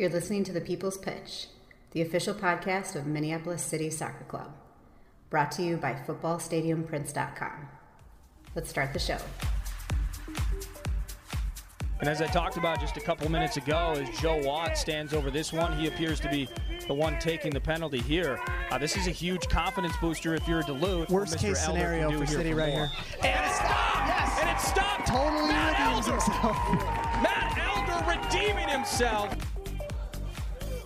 You're listening to The People's Pitch, the official podcast of Minneapolis City Soccer Club, brought to you by FootballStadiumPrints.com. Let's start the show. And as I talked about just a couple minutes ago, as Joe Watt stands over this one, he appears to be the one taking the penalty here. Uh, this is a huge confidence booster if you're a Duluth. Worst case Elder scenario for City right more. here. And it stopped! Yes! And it stopped! Totally Matt redeems Elder. himself. Matt Elder redeeming himself.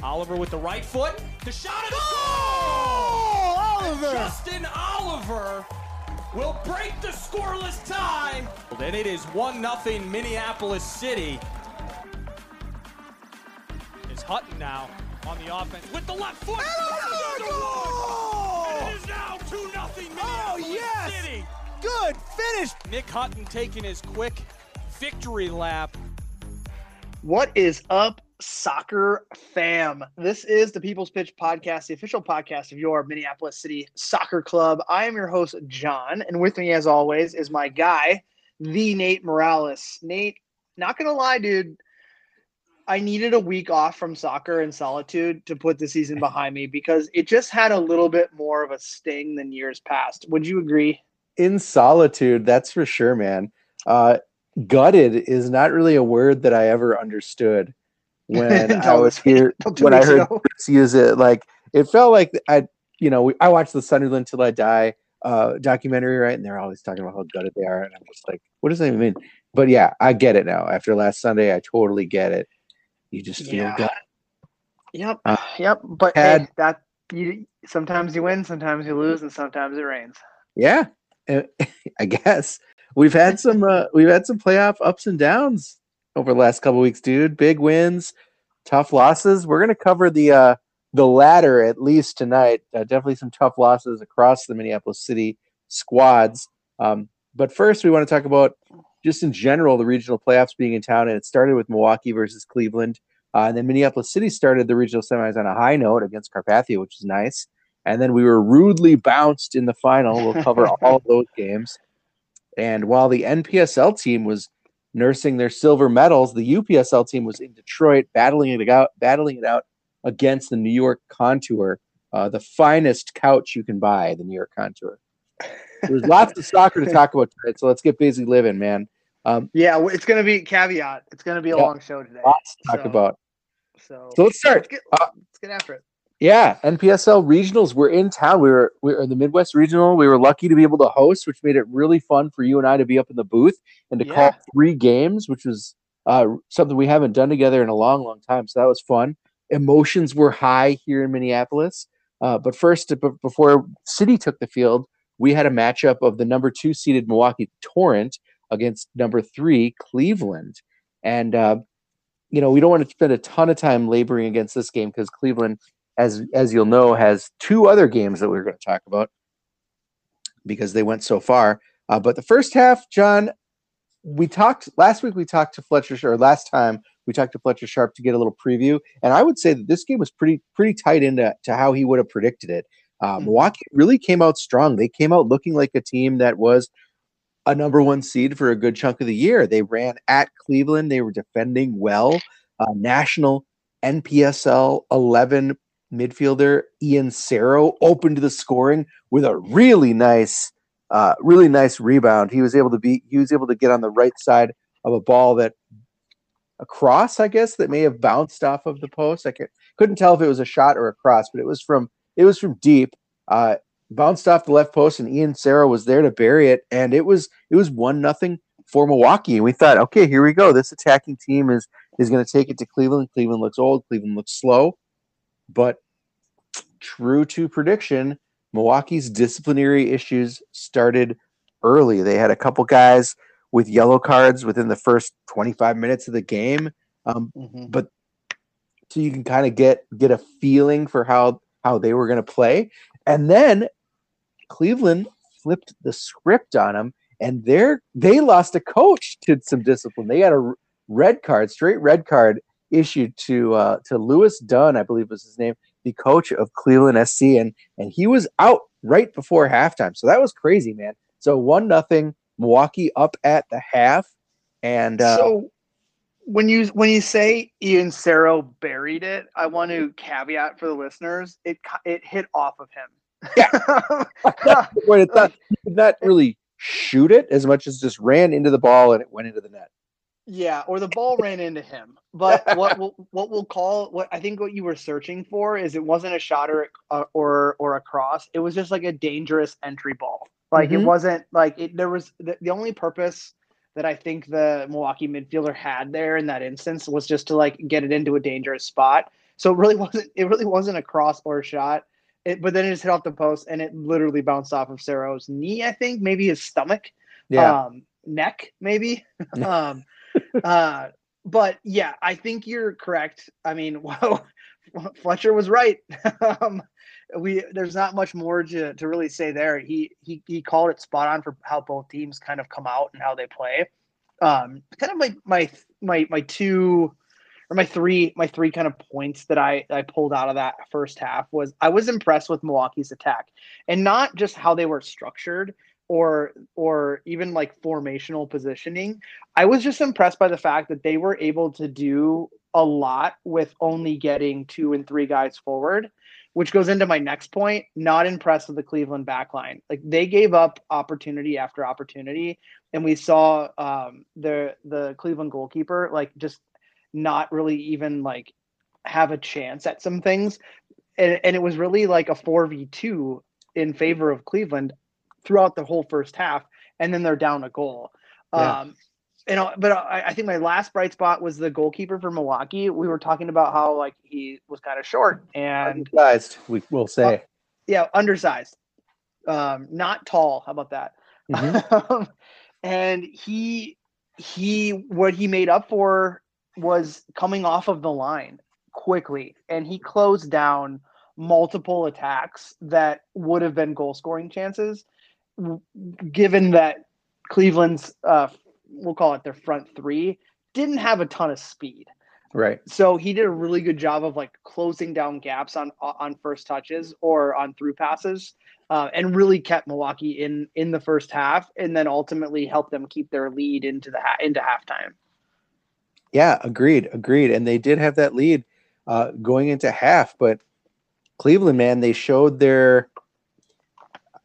Oliver with the right foot. The shot of the goal! Oliver! Justin Oliver will break the scoreless tie. And it is 1 0 Minneapolis City. Is Hutton now on the offense with the left foot. And goal! And it is now 2 0 Minneapolis oh, yes! City. Good finish. Nick Hutton taking his quick victory lap. What is up, soccer fam? This is the People's Pitch podcast, the official podcast of your Minneapolis City Soccer Club. I am your host, John, and with me, as always, is my guy, the Nate Morales. Nate, not gonna lie, dude, I needed a week off from soccer and solitude to put the season behind me because it just had a little bit more of a sting than years past. Would you agree? In solitude, that's for sure, man. Uh, gutted is not really a word that I ever understood when I was here. When I heard Chris use it, like it felt like I, you know, I watched the Sunderland Till I Die uh, documentary, right? And they're always talking about how gutted they are, and I'm just like, what does that even mean? But yeah, I get it now. After last Sunday, I totally get it. You just feel yeah. gutted. Yep, uh, yep. But had, hey, that you sometimes you win, sometimes you lose, and sometimes it rains. Yeah, I guess we've had some uh, we've had some playoff ups and downs over the last couple weeks, dude. Big wins, tough losses. We're gonna cover the uh, the latter at least tonight. Uh, definitely some tough losses across the Minneapolis City squads. Um, but first, we want to talk about just in general the regional playoffs being in town, and it started with Milwaukee versus Cleveland. Uh, and then Minneapolis City started the regional semis on a high note against Carpathia, which is nice. And then we were rudely bounced in the final. We'll cover all those games. And while the NPSL team was nursing their silver medals, the UPSL team was in Detroit battling it out, battling it out against the New York Contour, uh, the finest couch you can buy, the New York Contour. There's lots of soccer to talk about tonight, so let's get busy living, man. Um, yeah, it's going to be caveat. It's going to be a yeah, long show today. Lots to talk so, about. So, so let's start. Let's get, uh, let's get after it. Yeah, NPSL regionals. We're in town. We were we were in the Midwest regional. We were lucky to be able to host, which made it really fun for you and I to be up in the booth and to yeah. call three games, which was uh, something we haven't done together in a long, long time. So that was fun. Emotions were high here in Minneapolis. Uh, but first, before City took the field, we had a matchup of the number two seeded Milwaukee Torrent against number three Cleveland, and uh, you know we don't want to spend a ton of time laboring against this game because Cleveland as as you'll know, has two other games that we're going to talk about because they went so far. Uh, but the first half, John, we talked last week. We talked to Fletcher, or last time we talked to Fletcher Sharp to get a little preview, and I would say that this game was pretty pretty tight into to how he would have predicted it. Uh, mm-hmm. Milwaukee really came out strong. They came out looking like a team that was a number one seed for a good chunk of the year. They ran at Cleveland. They were defending well. Uh, national NPSL 11 midfielder Ian Cerro opened the scoring with a really nice, uh, really nice rebound. He was able to be he was able to get on the right side of a ball that a cross, I guess, that may have bounced off of the post. I could, couldn't tell if it was a shot or a cross, but it was from it was from deep. Uh, bounced off the left post, and Ian Cerro was there to bury it, and it was it was one nothing for Milwaukee. And we thought, okay, here we go. This attacking team is is going to take it to Cleveland. Cleveland looks old. Cleveland looks slow. But true to prediction, Milwaukee's disciplinary issues started early. They had a couple guys with yellow cards within the first 25 minutes of the game. Um, mm-hmm. But so you can kind of get get a feeling for how how they were going to play, and then Cleveland flipped the script on them, and they're they lost a coach to some discipline. They got a red card, straight red card issued to uh, to Lewis Dunn, I believe was his name, the coach of Cleveland SC, and and he was out right before halftime. So that was crazy, man. So one nothing, Milwaukee up at the half, and uh, so when you when you say Ian Cerro buried it, I want to caveat for the listeners. It it hit off of him. Yeah. Not, not really shoot it as much as just ran into the ball and it went into the net. Yeah, or the ball ran into him. But what we'll, what we'll call what I think what you were searching for is it wasn't a shot or uh, or or a cross. It was just like a dangerous entry ball. Like mm-hmm. it wasn't like it. There was the, the only purpose that I think the Milwaukee midfielder had there in that instance was just to like get it into a dangerous spot. So it really wasn't it really wasn't a cross or a shot. It, but then it just hit off the post and it literally bounced off of Cerro's knee, I think, maybe his stomach, yeah, um, neck, maybe. um, uh, but yeah, I think you're correct. I mean, well, Fletcher was right. um, we there's not much more to, to really say there. He he he called it spot on for how both teams kind of come out and how they play. Um, kind of my my my my two or my three my three kind of points that I I pulled out of that first half was I was impressed with Milwaukee's attack and not just how they were structured or or even like formational positioning. I was just impressed by the fact that they were able to do a lot with only getting two and three guys forward which goes into my next point. Not impressed with the Cleveland backline. Like they gave up opportunity after opportunity, and we saw um, the the Cleveland goalkeeper like just not really even like have a chance at some things, and, and it was really like a four v two in favor of Cleveland throughout the whole first half, and then they're down a goal. Yeah. Um, you know, but I, I, think my last bright spot was the goalkeeper for Milwaukee. We were talking about how like he was kind of short and undersized. We will say, uh, yeah, undersized, um, not tall. How about that? Mm-hmm. and he he what he made up for was coming off of the line quickly, and he closed down multiple attacks that would have been goal scoring chances, given that Cleveland's uh, we'll call it their front three, didn't have a ton of speed. Right. So he did a really good job of like closing down gaps on on first touches or on through passes, uh, and really kept Milwaukee in in the first half, and then ultimately helped them keep their lead into the into halftime. Yeah, agreed, agreed. And they did have that lead uh, going into half, but Cleveland, man, they showed their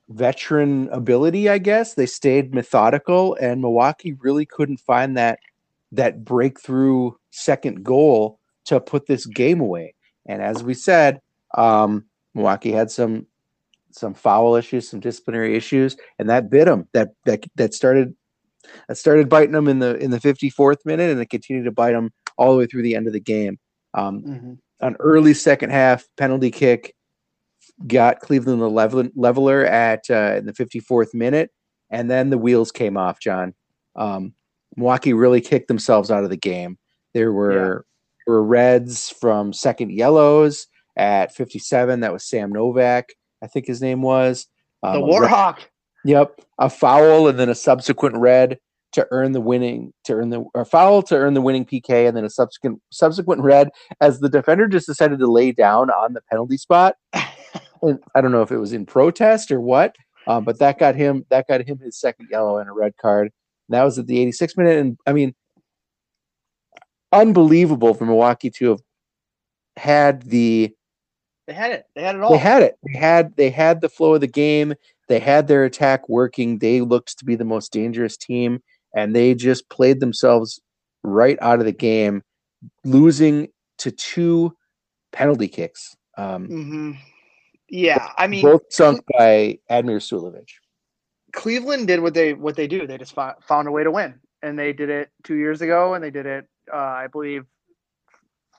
veteran ability, I guess. They stayed methodical, and Milwaukee really couldn't find that that breakthrough second goal to put this game away. And as we said, um, Milwaukee had some some foul issues, some disciplinary issues, and that bit them. That that that started that started biting them in the in the 54th minute, and it continued to bite them all the way through the end of the game. Um, mm-hmm. An early second half penalty kick got Cleveland the level, leveler at uh, in the 54th minute, and then the wheels came off. John, um, Milwaukee really kicked themselves out of the game. There were yeah. were reds from second yellows at 57. That was Sam Novak, I think his name was um, the Warhawk. Red, yep, a foul and then a subsequent red to earn the winning to earn the or foul to earn the winning PK and then a subsequent subsequent red as the defender just decided to lay down on the penalty spot. I don't know if it was in protest or what, um, but that got him that got him his second yellow and a red card. And that was at the 86th minute, and I mean, unbelievable for Milwaukee to have had the. They had it. They had it all. They had it. They had they had the flow of the game. They had their attack working. They looked to be the most dangerous team, and they just played themselves right out of the game, losing to two penalty kicks. Um, mm-hmm. Yeah, I mean, both sunk by Admir Suljovic. Cleveland did what they what they do. They just found a way to win, and they did it two years ago, and they did it, uh, I believe,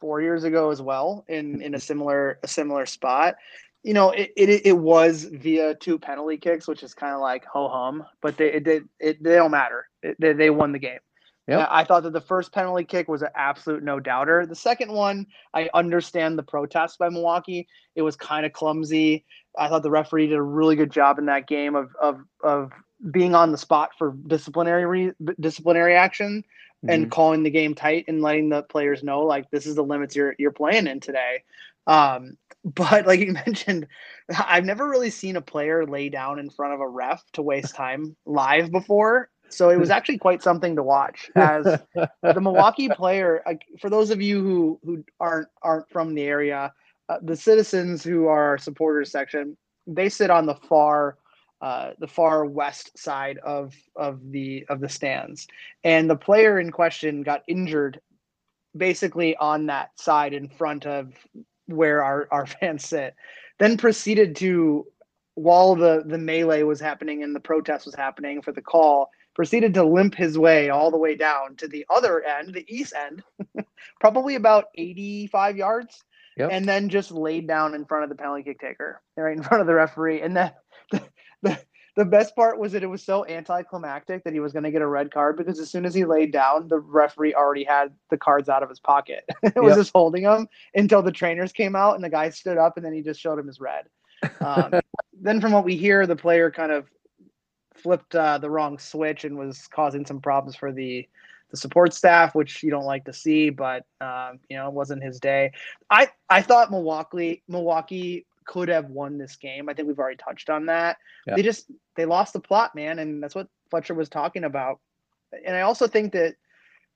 four years ago as well in in a similar a similar spot. You know, it it, it was via two penalty kicks, which is kind of like ho hum, but they it, it, it they don't matter. It, they, they won the game. Yep. I thought that the first penalty kick was an absolute no doubter. The second one, I understand the protest by Milwaukee. It was kind of clumsy. I thought the referee did a really good job in that game of of of being on the spot for disciplinary re, disciplinary action mm-hmm. and calling the game tight and letting the players know like this is the limits you're you're playing in today. Um, but like you mentioned, I've never really seen a player lay down in front of a ref to waste time live before So it was actually quite something to watch as the Milwaukee player. For those of you who who aren't aren't from the area, uh, the citizens who are our supporters section, they sit on the far uh, the far west side of of the of the stands, and the player in question got injured, basically on that side in front of where our our fans sit. Then proceeded to while the the melee was happening and the protest was happening for the call proceeded to limp his way all the way down to the other end the east end probably about 85 yards yep. and then just laid down in front of the penalty kick taker right in front of the referee and then the, the, the best part was that it was so anticlimactic that he was going to get a red card because as soon as he laid down the referee already had the cards out of his pocket it was yep. just holding them until the trainers came out and the guy stood up and then he just showed him his red um, then, from what we hear, the player kind of flipped uh, the wrong switch and was causing some problems for the the support staff, which you don't like to see. But um, you know, it wasn't his day. I I thought Milwaukee Milwaukee could have won this game. I think we've already touched on that. Yeah. They just they lost the plot, man, and that's what Fletcher was talking about. And I also think that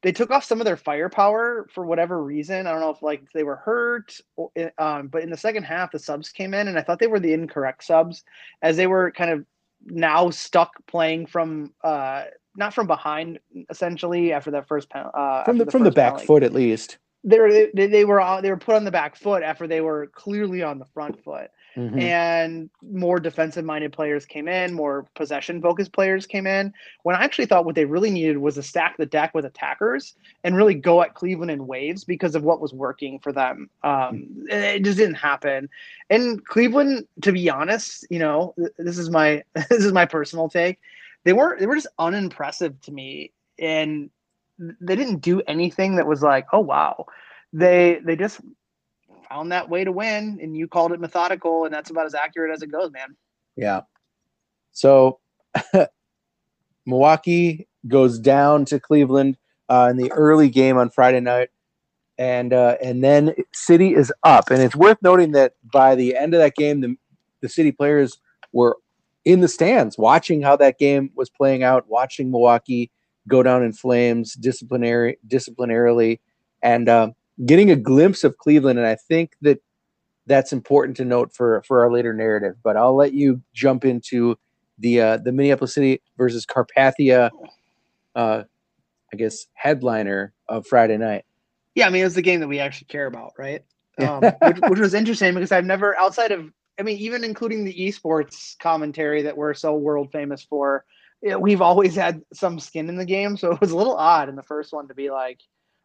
they took off some of their firepower for whatever reason. I don't know if like they were hurt, or, eh, um, but in the second half, the subs came in, and I thought they were the incorrect subs, as they were kind of now stuck playing from uh, not from behind, essentially after that first uh, from the, the from the back penalty. foot at least. They were they, they were they were put on the back foot after they were clearly on the front foot. Mm-hmm. And more defensive minded players came in, more possession focused players came in. When I actually thought what they really needed was to stack the deck with attackers and really go at Cleveland in waves because of what was working for them. Um, it just didn't happen. And Cleveland, to be honest, you know, this is my this is my personal take. They weren't they were just unimpressive to me, and they didn't do anything that was like, oh wow. They they just found that way to win, and you called it methodical, and that's about as accurate as it goes, man. Yeah. So Milwaukee goes down to Cleveland uh, in the early game on Friday night, and uh, and then City is up, and it's worth noting that by the end of that game, the the City players were in the stands watching how that game was playing out, watching Milwaukee go down in flames disciplinary disciplinarily, and um, getting a glimpse of Cleveland, and I think that that's important to note for for our later narrative. But I'll let you jump into the uh, the Minneapolis City versus Carpathia, uh, I guess headliner of Friday night. Yeah, I mean it's the game that we actually care about, right? Um, which, which was interesting because I've never outside of I mean even including the esports commentary that we're so world famous for. we've always had some skin in the game, so it was a little odd in the first one to be like,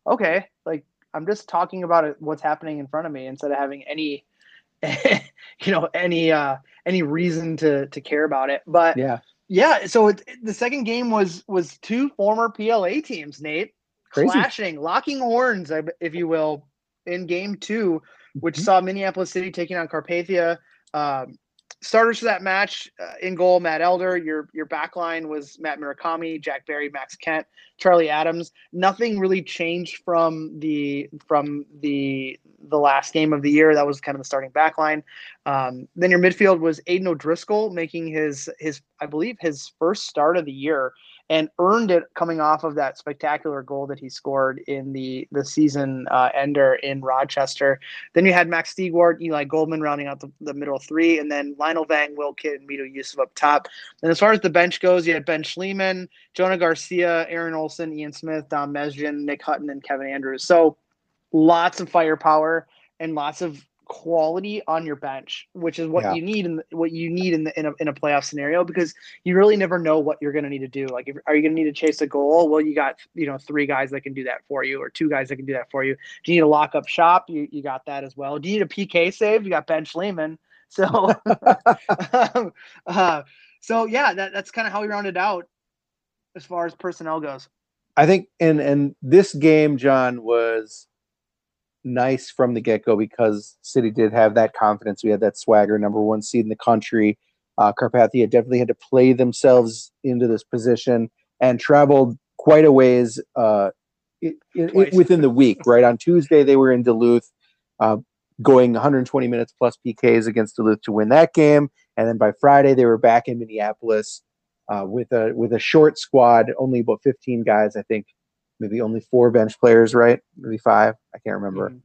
okay, like I'm just talking about it, what's happening in front of me instead of having any, you know, any uh, any reason to to care about it. But yeah, yeah. So it, the second game was was two former PLA teams, Nate, Crazy. clashing, locking horns, if you will, in game two, which mm-hmm. saw Minneapolis City taking on Carpathia. Um, starters for that match uh, in goal matt elder your your back line was matt murakami jack barry max kent charlie adams nothing really changed from the from the the last game of the year that was kind of the starting back line um, then your midfield was aiden o'driscoll making his his i believe his first start of the year and earned it coming off of that spectacular goal that he scored in the the season uh, ender in Rochester. Then you had Max Stegwart, Eli Goldman rounding out the, the middle three, and then Lionel Vang, Will Kidd, and Mito Yusuf up top. And as far as the bench goes, you had Ben Schliemann, Jonah Garcia, Aaron Ian Smith, Dom Mesgen, Nick Hutton, and Kevin Andrews. So lots of firepower and lots of quality on your bench, which is what yeah. you need in the, what you need in the in a, in a playoff scenario because you really never know what you're going to need to do. Like, if, are you going to need to chase a goal? Well, you got you know three guys that can do that for you, or two guys that can do that for you. Do you need a lock up shop? You you got that as well. Do you need a PK save? You got Ben Schliemann. So, um, uh, so yeah, that, that's kind of how we rounded out as far as personnel goes. I think, and and this game, John, was nice from the get go because City did have that confidence. We had that swagger, number one seed in the country. Uh, Carpathia definitely had to play themselves into this position and traveled quite a ways uh, it, it, within the week. Right on Tuesday, they were in Duluth, uh, going 120 minutes plus PKs against Duluth to win that game, and then by Friday they were back in Minneapolis uh, with a with a short squad, only about 15 guys, I think, maybe only four bench players, right? Maybe five, I can't remember. Mhm.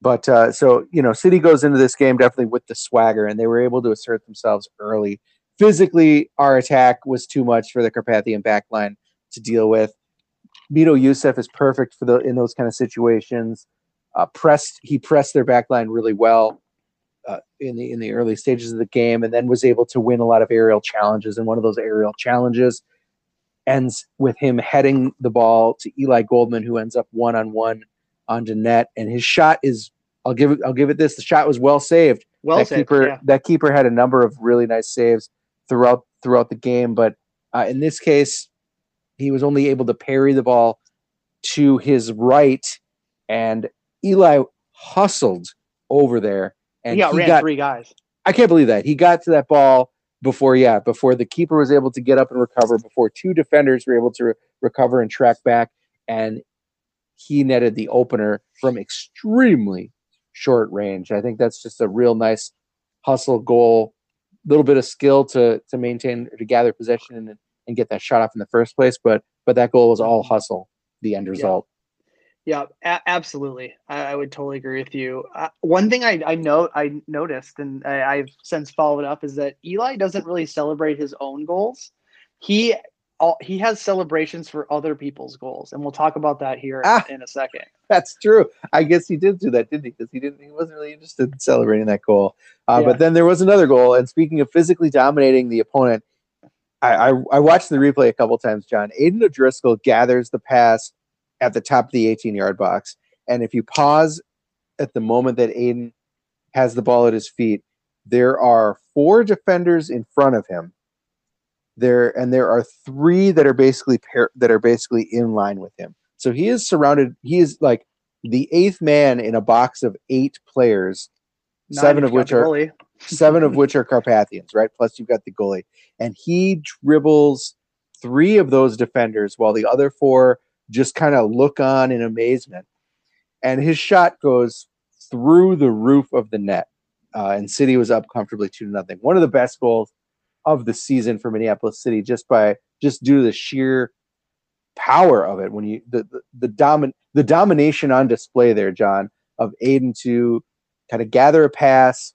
But uh, so you know, City goes into this game definitely with the swagger, and they were able to assert themselves early. Physically, our attack was too much for the Carpathian backline to deal with. Mito Youssef is perfect for the in those kind of situations. Uh, pressed he pressed their backline really well uh, in the in the early stages of the game, and then was able to win a lot of aerial challenges. And one of those aerial challenges ends with him heading the ball to Eli Goldman, who ends up one on one onto net. And his shot is I'll give it I'll give it this. The shot was well saved. Well that saved, keeper yeah. that keeper had a number of really nice saves throughout throughout the game, but uh, in this case, he was only able to parry the ball to his right, and Eli hustled over there, and he outran three guys. I can't believe that he got to that ball before, yeah, before the keeper was able to get up and recover, before two defenders were able to re- recover and track back, and he netted the opener from extremely short range. I think that's just a real nice hustle goal, a little bit of skill to to maintain to gather possession and, and get that shot off in the first place, but but that goal was all hustle. The end result. Yeah, a- absolutely. I, I would totally agree with you. Uh, one thing I I know I noticed, and I, I've since followed up, is that Eli doesn't really celebrate his own goals. He all, he has celebrations for other people's goals, and we'll talk about that here Ah. in a second. That's true. I guess he did do that, didn't he? Because he didn't. He wasn't really interested in celebrating that goal. Uh, Yeah. But then there was another goal. And speaking of physically dominating the opponent, I, I, I watched the replay a couple times. John Aiden O'Driscoll gathers the pass at the top of the 18 yard box, and if you pause at the moment that Aiden has the ball at his feet, there are four defenders in front of him. There and there are three that are basically pair, that are basically in line with him. So he is surrounded. He is like the eighth man in a box of eight players, Not seven of which are seven of which are Carpathians, right? Plus you've got the goalie, and he dribbles three of those defenders while the other four just kind of look on in amazement. And his shot goes through the roof of the net, uh, and City was up comfortably two to nothing. One of the best goals of the season for Minneapolis City, just by just due to the sheer power of it. When you the the, the domin the domination on display there, John, of Aiden to kind of gather a pass,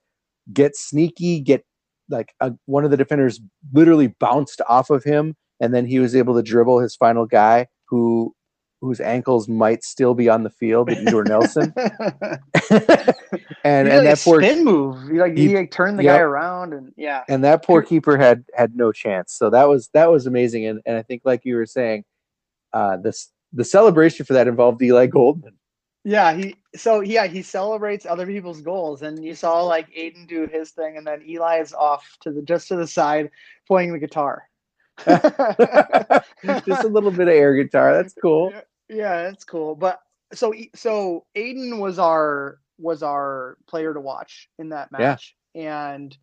get sneaky, get like a, one of the defenders literally bounced off of him, and then he was able to dribble his final guy who whose ankles might still be on the field, Igor Nelson. and and like, that poor spin move. He like he, he- like, turned the yep. guy around, and yeah, and that poor keeper had had no chance. So that was that was amazing. And and I think like you were saying, uh this the celebration for that involved Eli Goldman. Yeah, he so yeah, he celebrates other people's goals, and you saw like Aiden do his thing, and then Eli is off to the just to the side playing the guitar. Just a little bit of air guitar. That's cool. yeah, that's cool. But so so Aiden was our was our player to watch in that match, Yeah. and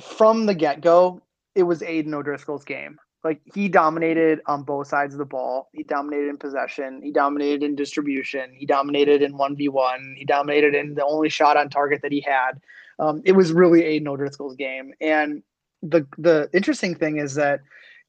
from the get go, it was Aiden O'Driscoll's game. Like he dominated on both sides of the ball. He dominated in possession. He dominated in distribution. He dominated in one v one. He dominated in the only shot on target that he had. Um, it was really Aiden O'Driscoll's game. And the the interesting thing is that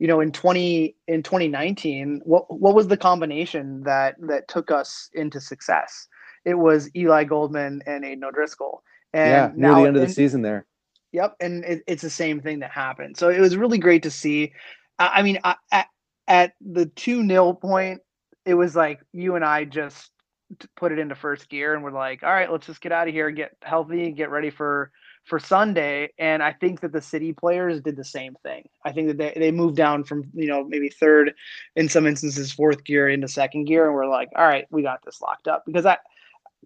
you know in 20 in 2019 what what was the combination that that took us into success it was eli goldman and aiden o'driscoll and yeah, near now the end of the and- season there. Yep, and it, it's the same thing that happened. So it was really great to see. I, I mean, I, at at the two 0 point, it was like you and I just put it into first gear, and we're like, all right, let's just get out of here, get healthy, get ready for for Sunday. And I think that the city players did the same thing. I think that they, they moved down from you know maybe third, in some instances fourth gear into second gear, and we're like, all right, we got this locked up because I.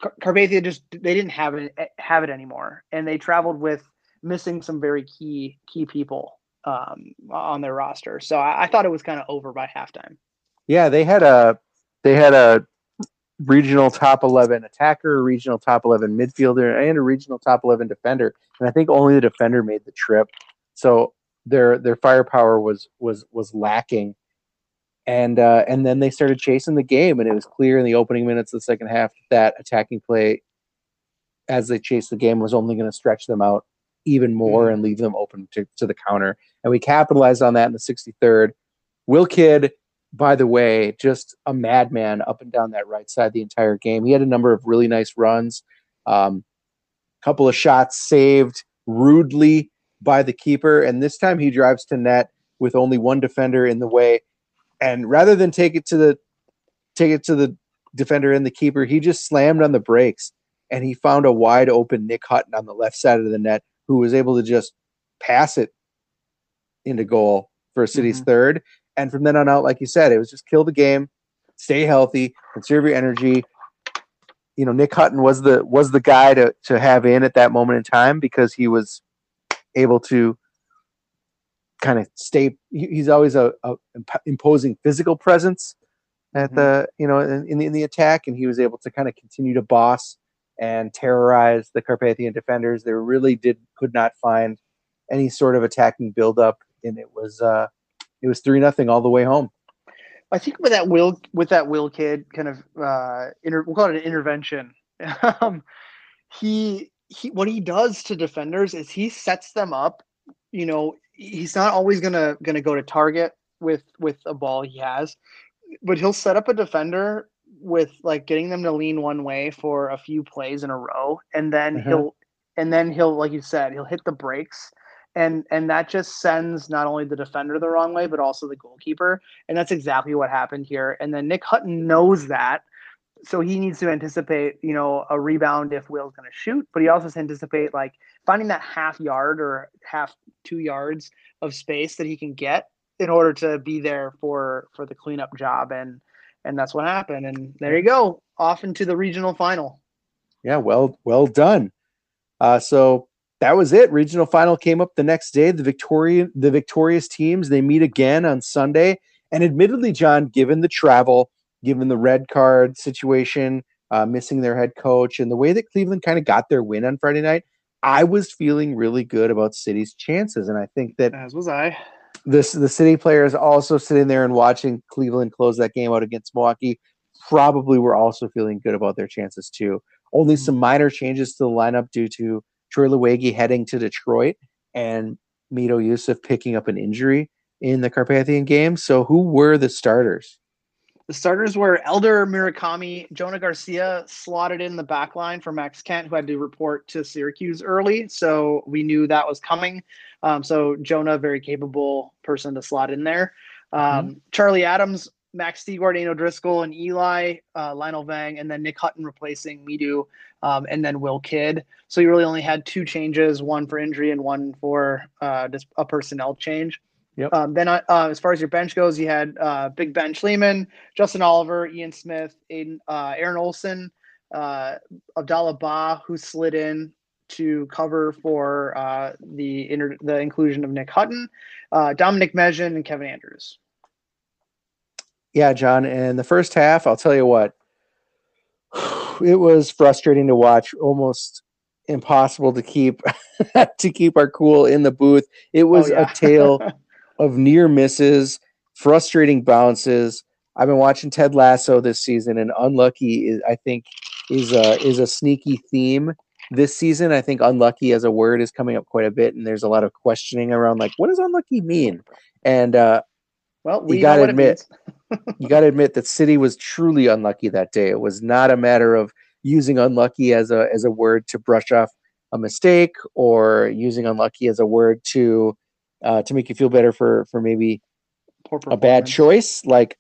Car- Carpathia just they didn't have it have it anymore, and they traveled with missing some very key key people um, on their roster. So I, I thought it was kind of over by halftime. Yeah, they had a they had a regional top 11 attacker, a regional top 11 midfielder, and a regional top 11 defender. And I think only the defender made the trip. So their their firepower was was was lacking. And uh, and then they started chasing the game, and it was clear in the opening minutes of the second half that attacking play, as they chased the game, was only going to stretch them out even more and leave them open to, to the counter. And we capitalized on that in the 63rd. Will Kidd, by the way, just a madman up and down that right side the entire game. He had a number of really nice runs, a um, couple of shots saved rudely by the keeper. And this time he drives to net with only one defender in the way. And rather than take it to the take it to the defender and the keeper, he just slammed on the brakes and he found a wide open Nick Hutton on the left side of the net who was able to just pass it into goal for City's mm-hmm. third. And from then on out, like you said, it was just kill the game, stay healthy, conserve your energy. You know, Nick Hutton was the was the guy to to have in at that moment in time because he was able to kind of stay. He's always a, a imposing physical presence at mm-hmm. the you know in, in the, in the attack, and he was able to kind of continue to boss and terrorize the Carpathian defenders. They really did could not find any sort of attacking buildup, and it was uh, it was three nothing all the way home. I think with that will with that will kidd kind of uh, inter, we'll call it an intervention. um, he he what he does to defenders is he sets them up. You know, he's not always gonna gonna go to target with with a ball he has, but he'll set up a defender with like getting them to lean one way for a few plays in a row, and then mm-hmm. he'll and then he'll like you said he'll hit the brakes and and that just sends not only the defender the wrong way but also the goalkeeper and that's exactly what happened here and then nick hutton knows that so he needs to anticipate you know a rebound if will's going to shoot but he also has anticipate like finding that half yard or half two yards of space that he can get in order to be there for for the cleanup job and and that's what happened. And there you go, off into the regional final. Yeah, well, well done. Uh, so that was it. Regional final came up the next day. The Victorian, the victorious teams, they meet again on Sunday. And admittedly, John, given the travel, given the red card situation, uh, missing their head coach, and the way that Cleveland kind of got their win on Friday night, I was feeling really good about City's chances. And I think that as was I this the city players also sitting there and watching Cleveland close that game out against Milwaukee probably were also feeling good about their chances too. Only some mm-hmm. minor changes to the lineup due to Troy Luegi heading to Detroit and Mito Yusuf picking up an injury in the Carpathian game. So who were the starters? The starters were Elder Murakami, Jonah Garcia slotted in the back line for Max Kent, who had to report to Syracuse early. So we knew that was coming. Um, so Jonah, very capable person to slot in there. Um, mm-hmm. Charlie Adams, Max Stigard, Driscoll, and Eli, uh, Lionel Vang, and then Nick Hutton replacing Midu, um, and then Will Kidd. So you really only had two changes, one for injury and one for uh, just a personnel change. Yep. Um, then, uh, uh, as far as your bench goes, you had uh, Big Ben Schliemann, Justin Oliver, Ian Smith, Aiden, uh, Aaron Olson, uh, Abdallah Ba, who slid in to cover for uh, the inter- the inclusion of Nick Hutton, Dominic Mejan, and Kevin Andrews. Yeah, John. In the first half, I'll tell you what, it was frustrating to watch. Almost impossible to keep to keep our cool in the booth. It was oh, yeah. a tale of near misses, frustrating bounces. I've been watching Ted Lasso this season, and unlucky is I think is a is a sneaky theme this season. I think unlucky as a word is coming up quite a bit, and there's a lot of questioning around like what does unlucky mean? And uh, well, we got to admit, you got to admit that City was truly unlucky that day. It was not a matter of using unlucky as a as a word to brush off a mistake or using unlucky as a word to uh, to make you feel better for for maybe a bad choice. Like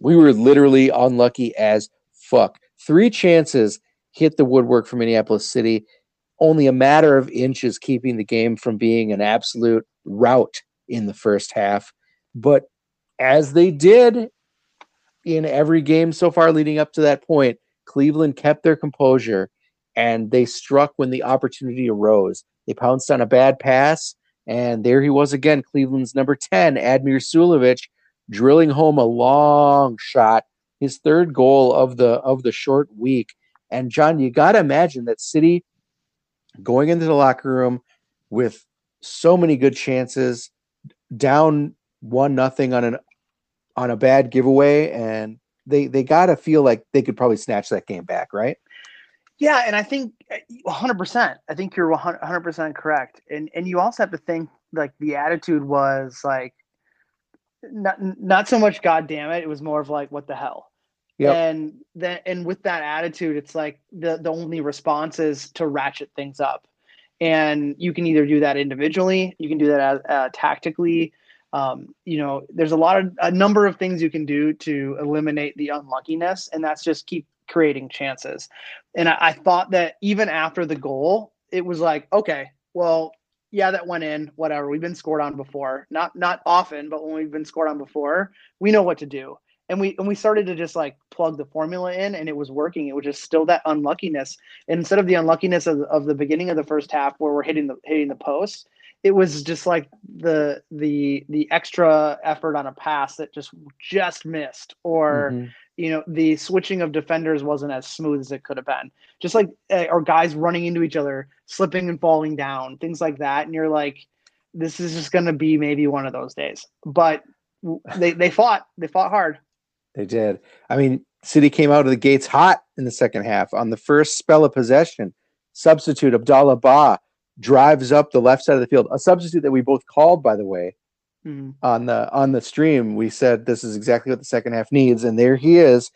we were literally unlucky as fuck. Three chances hit the woodwork for Minneapolis City. Only a matter of inches keeping the game from being an absolute rout in the first half. But as they did in every game so far leading up to that point, Cleveland kept their composure and they struck when the opportunity arose. They pounced on a bad pass and there he was again, Cleveland's number 10, Admir Sulovic, drilling home a long shot, his third goal of the of the short week. And John, you got to imagine that City going into the locker room with so many good chances, down one nothing on an on a bad giveaway, and they they got to feel like they could probably snatch that game back, right? Yeah, and I think 100%. I think you're 100% correct. And and you also have to think like the attitude was like not not so much god damn it, it was more of like what the hell. Yep. And then and with that attitude, it's like the the only response is to ratchet things up. And you can either do that individually, you can do that as, uh, tactically. Um, you know, there's a lot of a number of things you can do to eliminate the unluckiness, and that's just keep creating chances. And I, I thought that even after the goal, it was like, okay, well, yeah, that went in, whatever. We've been scored on before. Not not often, but when we've been scored on before, we know what to do. And we and we started to just like plug the formula in and it was working. It was just still that unluckiness. And instead of the unluckiness of, of the beginning of the first half where we're hitting the hitting the post, it was just like the the the extra effort on a pass that just just missed or mm-hmm. you know the switching of defenders wasn't as smooth as it could have been. Just like uh, or guys running into each other slipping and falling down things like that. And you're like this is just going to be maybe one of those days. But they they fought. They fought hard. They did. I mean city came out of the gates hot in the second half on the first spell of possession. Substitute abdallah ba drives up the left side of the field a substitute that we both called by the way mm-hmm. on the on the stream, we said this is exactly what the second half needs, and there he is.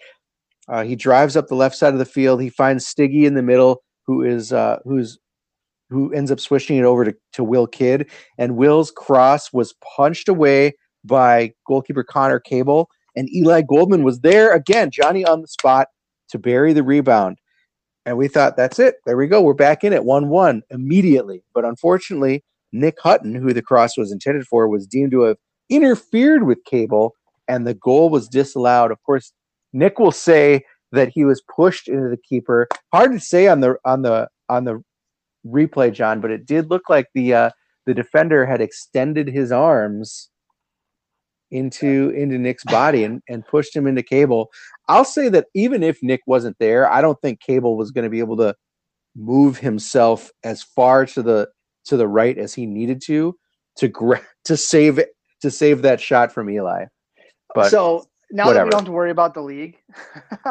Uh, he drives up the left side of the field. He finds Stiggy in the middle, who is uh, who's who ends up switching it over to, to Will Kidd, and Will's cross was punched away by goalkeeper Connor Cable, and Eli Goldman was there again, Johnny on the spot to bury the rebound. And we thought, that's it. There we go. We're back in at 1 1 immediately. But unfortunately, Nick Hutton, who the cross was intended for, was deemed to have interfered with Cable, and the goal was disallowed. Of course, Nick will say that he was pushed into the keeper. Hard to say on the on the on the replay, John, but it did look like the uh, the defender had extended his arms into into Nick's body and, and pushed him into Cable. I'll say that even if Nick wasn't there, I don't think Cable was going to be able to move himself as far to the to the right as he needed to to gra- to save to save that shot from Eli. But so now whatever. that we don't have to worry about the league,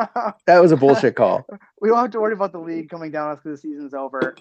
that was a bullshit call. we don't have to worry about the league coming down us because the season's over.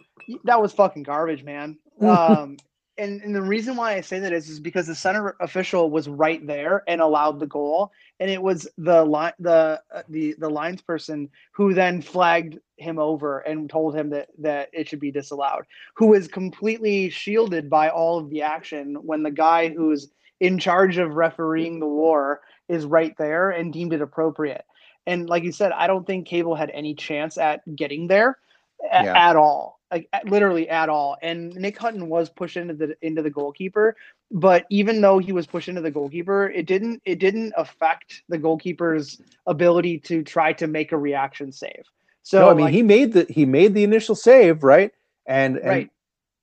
That was fucking garbage, man. Um, and, and the reason why I say that is, is because the center official was right there and allowed the goal, and it was the line the uh, the the lines person who then flagged him over and told him that that it should be disallowed. Who was completely shielded by all of the action when the guy who's in charge of refereeing the war is right there and deemed it appropriate. And like you said, I don't think Cable had any chance at getting there yeah. at all like literally at all. And Nick Hutton was pushed into the into the goalkeeper, but even though he was pushed into the goalkeeper, it didn't it didn't affect the goalkeeper's ability to try to make a reaction save. So no, I mean like, he made the he made the initial save, right? And, and right.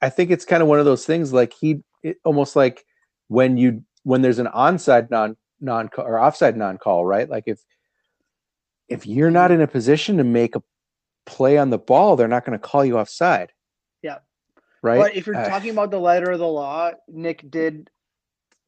I think it's kind of one of those things like he it, almost like when you when there's an onside non non or offside non call, right? Like if if you're not in a position to make a play on the ball, they're not going to call you offside. Yeah. Right. But if you're uh, talking about the letter of the law, Nick did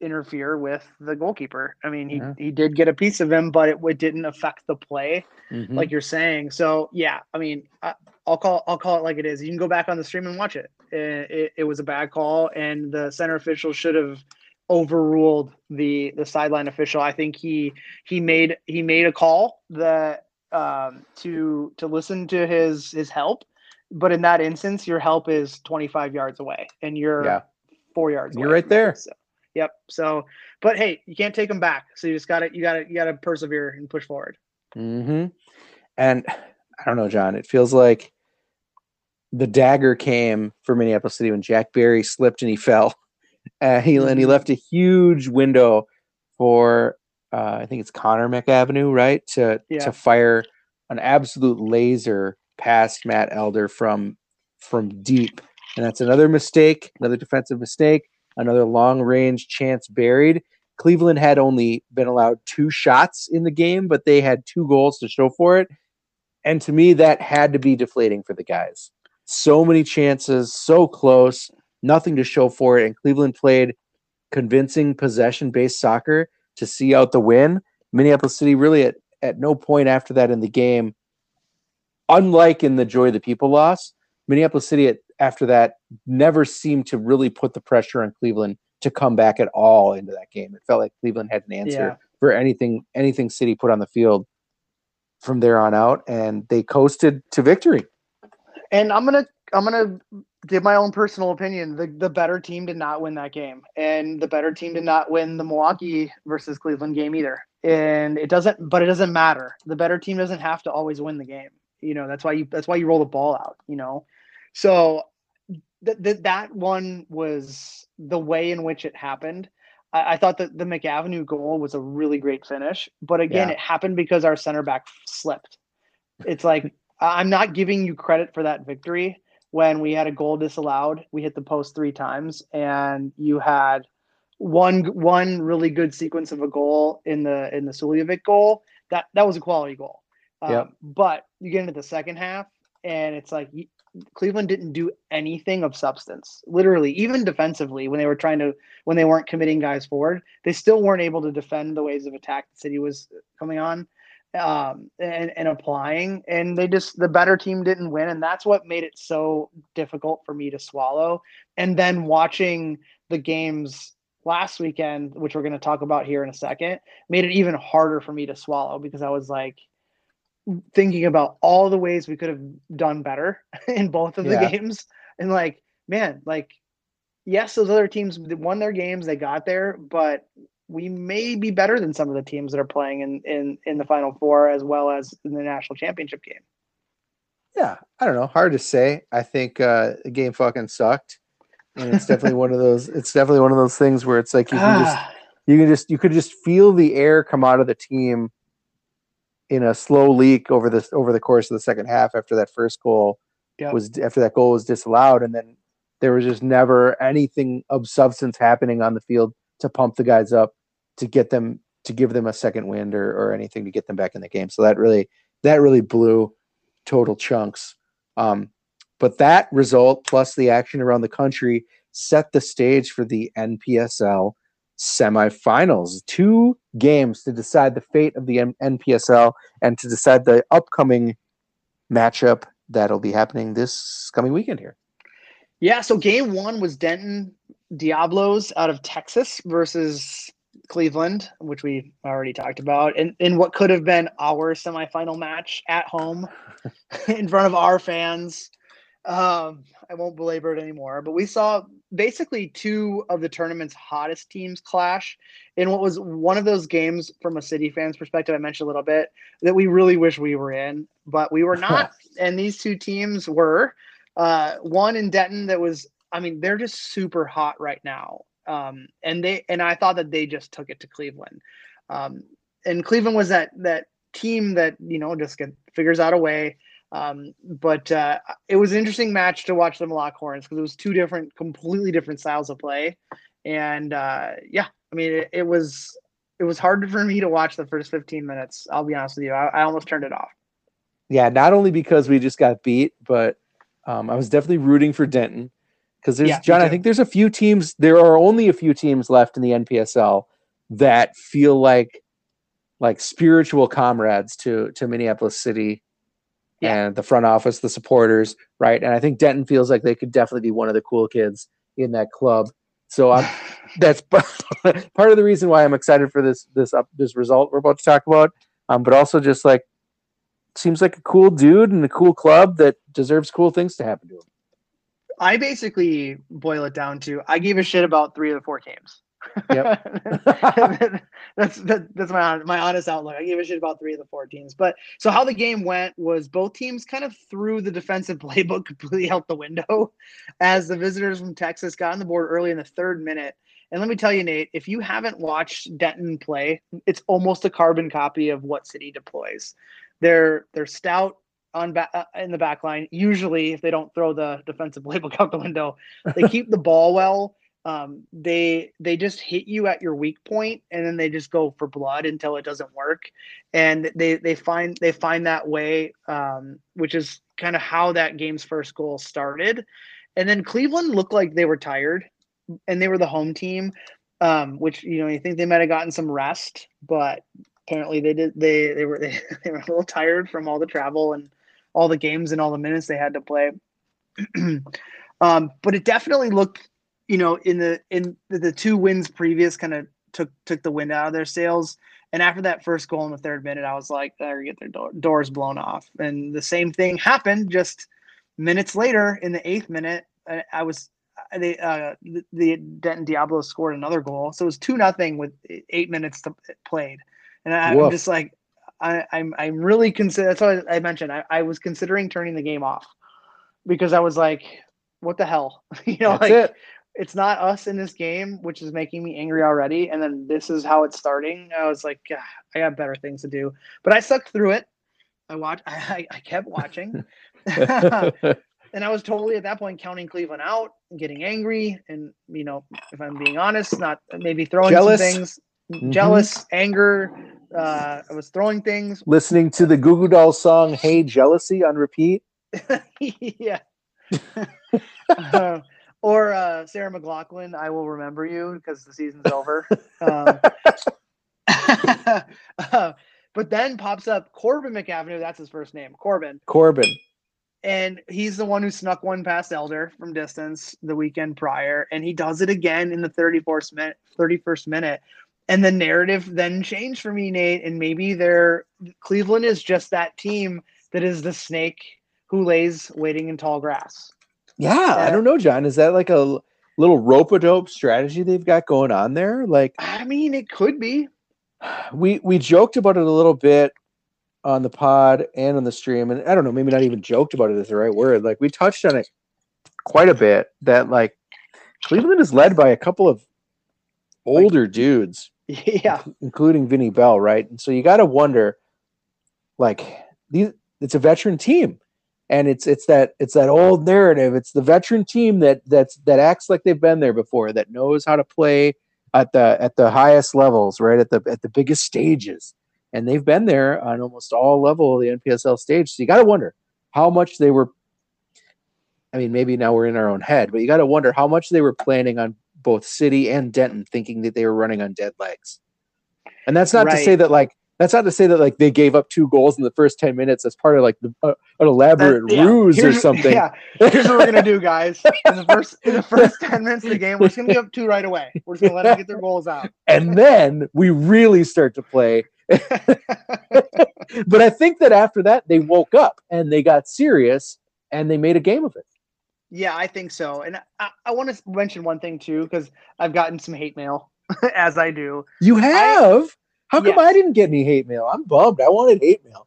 interfere with the goalkeeper. I mean, he, yeah. he did get a piece of him, but it, it didn't affect the play, mm-hmm. like you're saying. So yeah, I mean, I, will call I'll call it like it is. You can go back on the stream and watch it. It, it. it was a bad call, and the center official should have overruled the the sideline official. I think he he made he made a call that um, to to listen to his his help. But in that instance, your help is 25 yards away, and you're yeah. four yards. You're right there. So, yep. So, but hey, you can't take them back. So you just got to you got to you got to persevere and push forward. Mm-hmm. And I don't know, John. It feels like the dagger came for Minneapolis City when Jack Barry slipped and he fell. Uh, he and he mm-hmm. left a huge window for uh, I think it's Connor McAvenue, right? To yeah. to fire an absolute laser past Matt Elder from from deep. And that's another mistake, another defensive mistake, another long range chance buried. Cleveland had only been allowed two shots in the game, but they had two goals to show for it. And to me, that had to be deflating for the guys. So many chances, so close, nothing to show for it. And Cleveland played convincing possession based soccer to see out the win. Minneapolis City really at, at no point after that in the game unlike in the Joy of the People loss, Minneapolis City at, after that never seemed to really put the pressure on Cleveland to come back at all into that game. It felt like Cleveland had an answer Yeah. for anything anything City put on the field from there on out, and they coasted to victory. And I'm gonna I'm gonna give my own personal opinion. The the better team did not win that game, and the better team did not win the Milwaukee versus Cleveland game either. And it doesn't, but it doesn't matter. The better team doesn't have to always win the game. You know that's why you that's why you roll the ball out. You know, so th- th- that one was the way in which it happened. I, I thought that the McAvenue goal was a really great finish, but again, Yeah. it happened because our center back slipped. It's like I'm not giving you credit for that victory when we had a goal disallowed. We hit the post three times, and you had one one really good sequence of a goal in the in the Suljovic goal. That that was a quality goal. Um, Yep. But you get into the second half, and it's like y- Cleveland didn't do anything of substance. Literally, even defensively, when they were trying to when they weren't committing guys forward, they still weren't able to defend the waves of attack the city was coming on um, and, and applying. And they just, the better team didn't win. And that's what made it so difficult for me to swallow. And then watching the games last weekend, which we're going to talk about here in a second, made it even harder for me to swallow because I was like, thinking about all the ways we could have done better in both of the Yeah. games and like man like yes those other teams won their games they got there but we may be better than some of the teams that are playing in in in the final four as well as in the national championship game Yeah, I don't know. Hard to say. I think uh, the game fucking sucked, and it's definitely one of those. It's definitely one of those things where it's like you can just you can just you could just feel the air come out of the team in a slow leak over this over the course of the second half after that first goal Yep. was after that goal was disallowed and then there was just never anything of substance happening on the field to pump the guys up to get them to give them a second wind or, or anything to get them back in the game. So that really that really blew total chunks. Um, but that result plus the action around the country set the stage for the npsl semifinals. Two games to decide the fate of the M- npsl and to decide the upcoming matchup that'll be happening this coming weekend here. Yeah so game one was denton diablos out of texas versus cleveland which we already talked about and in what could have been our semifinal match at home in front of our fans. Um i won't belabor it anymore but we saw basically two of the tournament's hottest teams clash in what was one of those games from a city fan's perspective i mentioned a little bit that we really wish we were in but we were not. And these two teams were uh one in denton that was i mean they're just super hot right now. Um and they and i thought that they just took it to cleveland. Um and cleveland was that that team that you know just get, figures out a way. Um, but uh, it was an interesting match to watch them lock horns because it was two different, completely different styles of play, and uh, yeah, I mean it, it was it was hard for me to watch the first 15 minutes. I'll be honest with you, I, I almost turned it off. yeah not only because we just got beat but um, i was definitely rooting for denton because there's Yeah, john i think there's a few teams there are only a few teams left in the npsl that feel like like spiritual comrades to to minneapolis city Yeah. and the front office the supporters right and i think denton feels like they could definitely be one of the cool kids in that club so i'm that's part of the reason why I'm excited for this this up this result we're about to talk about. Um, but also just like seems like a cool dude and a cool club that deserves cool things to happen to him. I basically boil it down to I gave a shit about three of the four games. that's that, that's my my honest outlook. I gave a shit about three of the four teams. But so how the game went was both teams kind of threw the defensive playbook completely out the window as the visitors from Texas got on the board early in the third minute. And let me tell you, Nate, if you haven't watched Denton play, it's almost a carbon copy of what City deploys. They're they're stout on back uh, in the back line. Usually, if they don't throw the defensive playbook out the window, they keep the ball well. Um, they they just hit you at your weak point, and then they just go for blood until it doesn't work. And they they find they find that way, um, which is kind of how that game's first goal started. And then Cleveland looked like they were tired, and they were the home team, um, which you know you think they might have gotten some rest, but apparently they did. They they were they, they were a little tired from all the travel and all the games and all the minutes they had to play. um, but it definitely looked, you know, in the in the, the two wins previous, kind of took took the wind out of their sails. And after that first goal in the third minute, I was like, they're get their door, doors blown off. And the same thing happened just minutes later in the eighth minute. I, I was they uh the, the Denton Diablo scored another goal, so it was two nothing with eight minutes to played, and I, am just like, I, I'm I'm really consider. That's what I mentioned. I, I was considering turning the game off because I was like, what the hell, you know, That's like it. it's not us in this game, which is making me angry already. And then this is how it's starting. I was like, "God, I got better things to do. But I sucked through it. I watched. I, I kept watching, and I was totally at that point counting Cleveland out, and getting angry, and you know, if I'm being honest, not maybe throwing Jealous. some things, Mhm. jealous, anger. Uh, I was throwing things. Listening to the Goo Goo Dolls song "Hey Jealousy" on repeat. yeah. Uh, or uh, Sarah McLachlan, I will remember you because the season's over. Um, uh, but then pops up Corbin McAvenue. That's his first name, Corbin, Corbin. and he's the one who snuck one past Elder from distance the weekend prior, and he does it again in the 34th minute. 31st minute. And the narrative then changed for me, Nate. And maybe they're Cleveland is just that team that is the snake who lays waiting in tall grass. Yeah, I don't know, John. Is that like a little rope a dope strategy they've got going on there? Like I mean, it could be. we we joked about it a little bit on the pod and on the stream, and I don't know, maybe not even joked about it is the right word. Like we touched on it quite a bit. That like Cleveland is led by a couple of older dudes, Yeah. including Vinny Bell, right? And so you got to wonder, like these, it's a veteran team, and it's it's that it's that old narrative. It's the veteran team that that's that acts like they've been there before, that knows how to play at the at the highest levels, right at the at the biggest stages, and they've been there on almost all level of the NPSL stage. So you got to wonder how much they were. I mean, maybe now we're in our own head, but you got to wonder how much they were planning on both City and Denton, thinking that they were running on dead legs. And that's not to say that like that's not to say that like they gave up two goals in the first ten minutes as part of like the, uh, an elaborate That- yeah. ruse or something. Yeah. Here's what we're gonna do, guys. In the first in the first 10 minutes of the game, we're just gonna give up two right away. We're just gonna let them get their goals out. And then we really start to play. but I think that after that they woke up and they got serious and they made a game of it. Yeah, I think so. And I, I want to mention one thing too, because I've gotten some hate mail, as I do, You have? How come Yes. I didn't get any hate mail? I'm bummed. I wanted hate mail.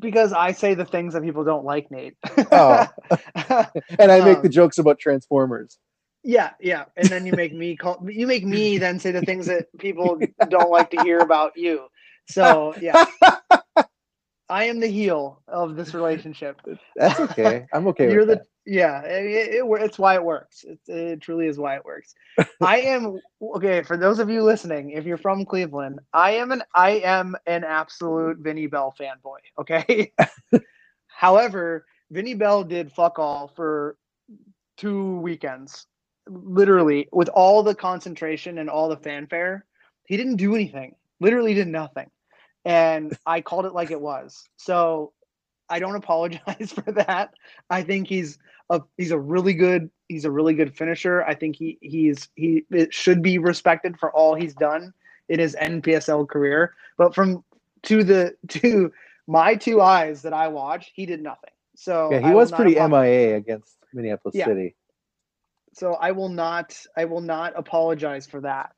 because I say the things that people don't like, Nate. Oh. And I make Um, the jokes about Transformers. Yeah, yeah, and then you make me call you make me then say the things that people don't like to hear about you. So yeah, I am the heel of this relationship. That's okay. I'm okay You're with the yeah, it, it, it it's why it works. It, it truly is why it works. I am okay for those of you listening. If you're from Cleveland, I am an I am an absolute Vinny Bell fanboy. Okay, however, Vinny Bell did fuck all for two weekends, literally with all the concentration and all the fanfare. He didn't do anything. Literally did nothing, and I called it like it was. So I don't apologize for that. I think he's a he's a really good he's a really good finisher. I think he he's he it should be respected for all he's done in his NPSL career. But from to the to my two eyes that I watched, he did nothing. So. Yeah, he will was pretty MIA against Minneapolis Yeah. City. So I will not I will not apologize for that.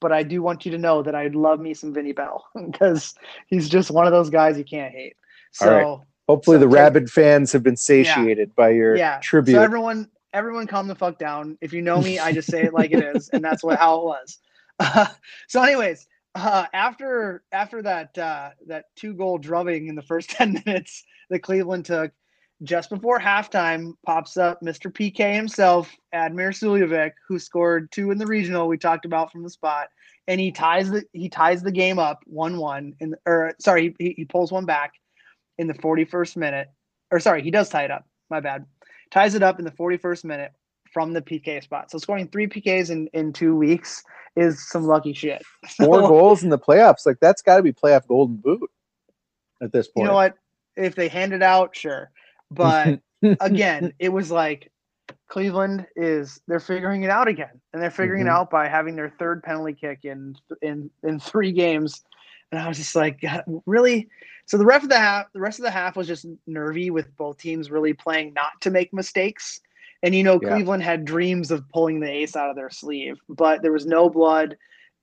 But I do want you to know that I'd love me some Vinny Bell because he's just one of those guys you can't hate. So Hopefully, So the rabid fans have been satiated by your yeah. tribute. So everyone, everyone, calm the fuck down. If you know me, I just say it like it is, and that's what how it was. so, anyways, uh, after after that uh, that two goal drubbing in the first ten minutes that Cleveland took, just before halftime, pops up Mr. PK himself, Admir Suljovic, who scored two in the regional we talked about from the spot, and he ties the he ties the game up one one in or sorry he, he pulls one back in the 41st minute or sorry he does tie it up my bad ties it up in the 41st minute from the PK spot. So scoring three PKs in, in two weeks is some lucky shit. Four goals in the playoffs. Like that's got to be playoff golden boot at this point. You know what? If they hand it out, sure. But again, it was like Cleveland is they're figuring it out again, and they're figuring Mhm. it out by having their third penalty kick in in in three games. And I was just like, really? So the rest of the half, the rest of the half was just nervy with both teams really playing not to make mistakes. And you know, Yeah. Cleveland had dreams of pulling the ace out of their sleeve, but there was no blood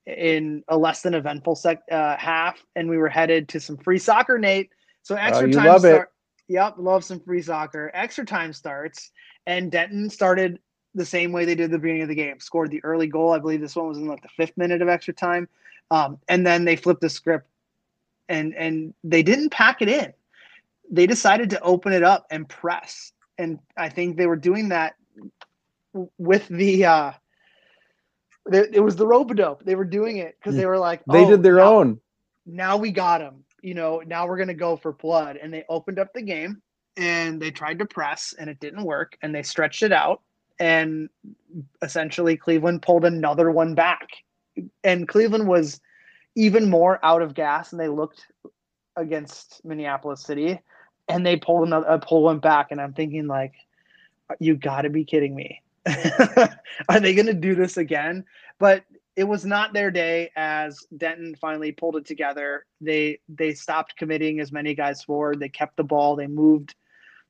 in a less than eventful sec, uh, half, and we were headed to some free soccer, Nate. So extra Oh, you time love it. Yep, love some free soccer. Extra time starts, and Denton started the same way they did the beginning of the game. Scored the early goal. I believe this one was in like the fifth minute of extra time, um, and then they flipped the script, and and they didn't pack it in. They decided to open it up and press, and I think they were doing that with the. Uh, it was the rope dope. They were doing it because they were like, they "Oh, did their now- own. now we got them. You know, now we're gonna go for blood. And they opened up the game and they tried to press and it didn't work and they stretched it out and essentially Cleveland pulled another one back. And Cleveland was even more out of gas and they looked against Minneapolis City and they pulled another pull one back and I'm thinking like you got to be kidding me. Are they going to do this again? But it was not their day as Denton finally pulled it together. They they stopped committing as many guys forward. They kept the ball. They moved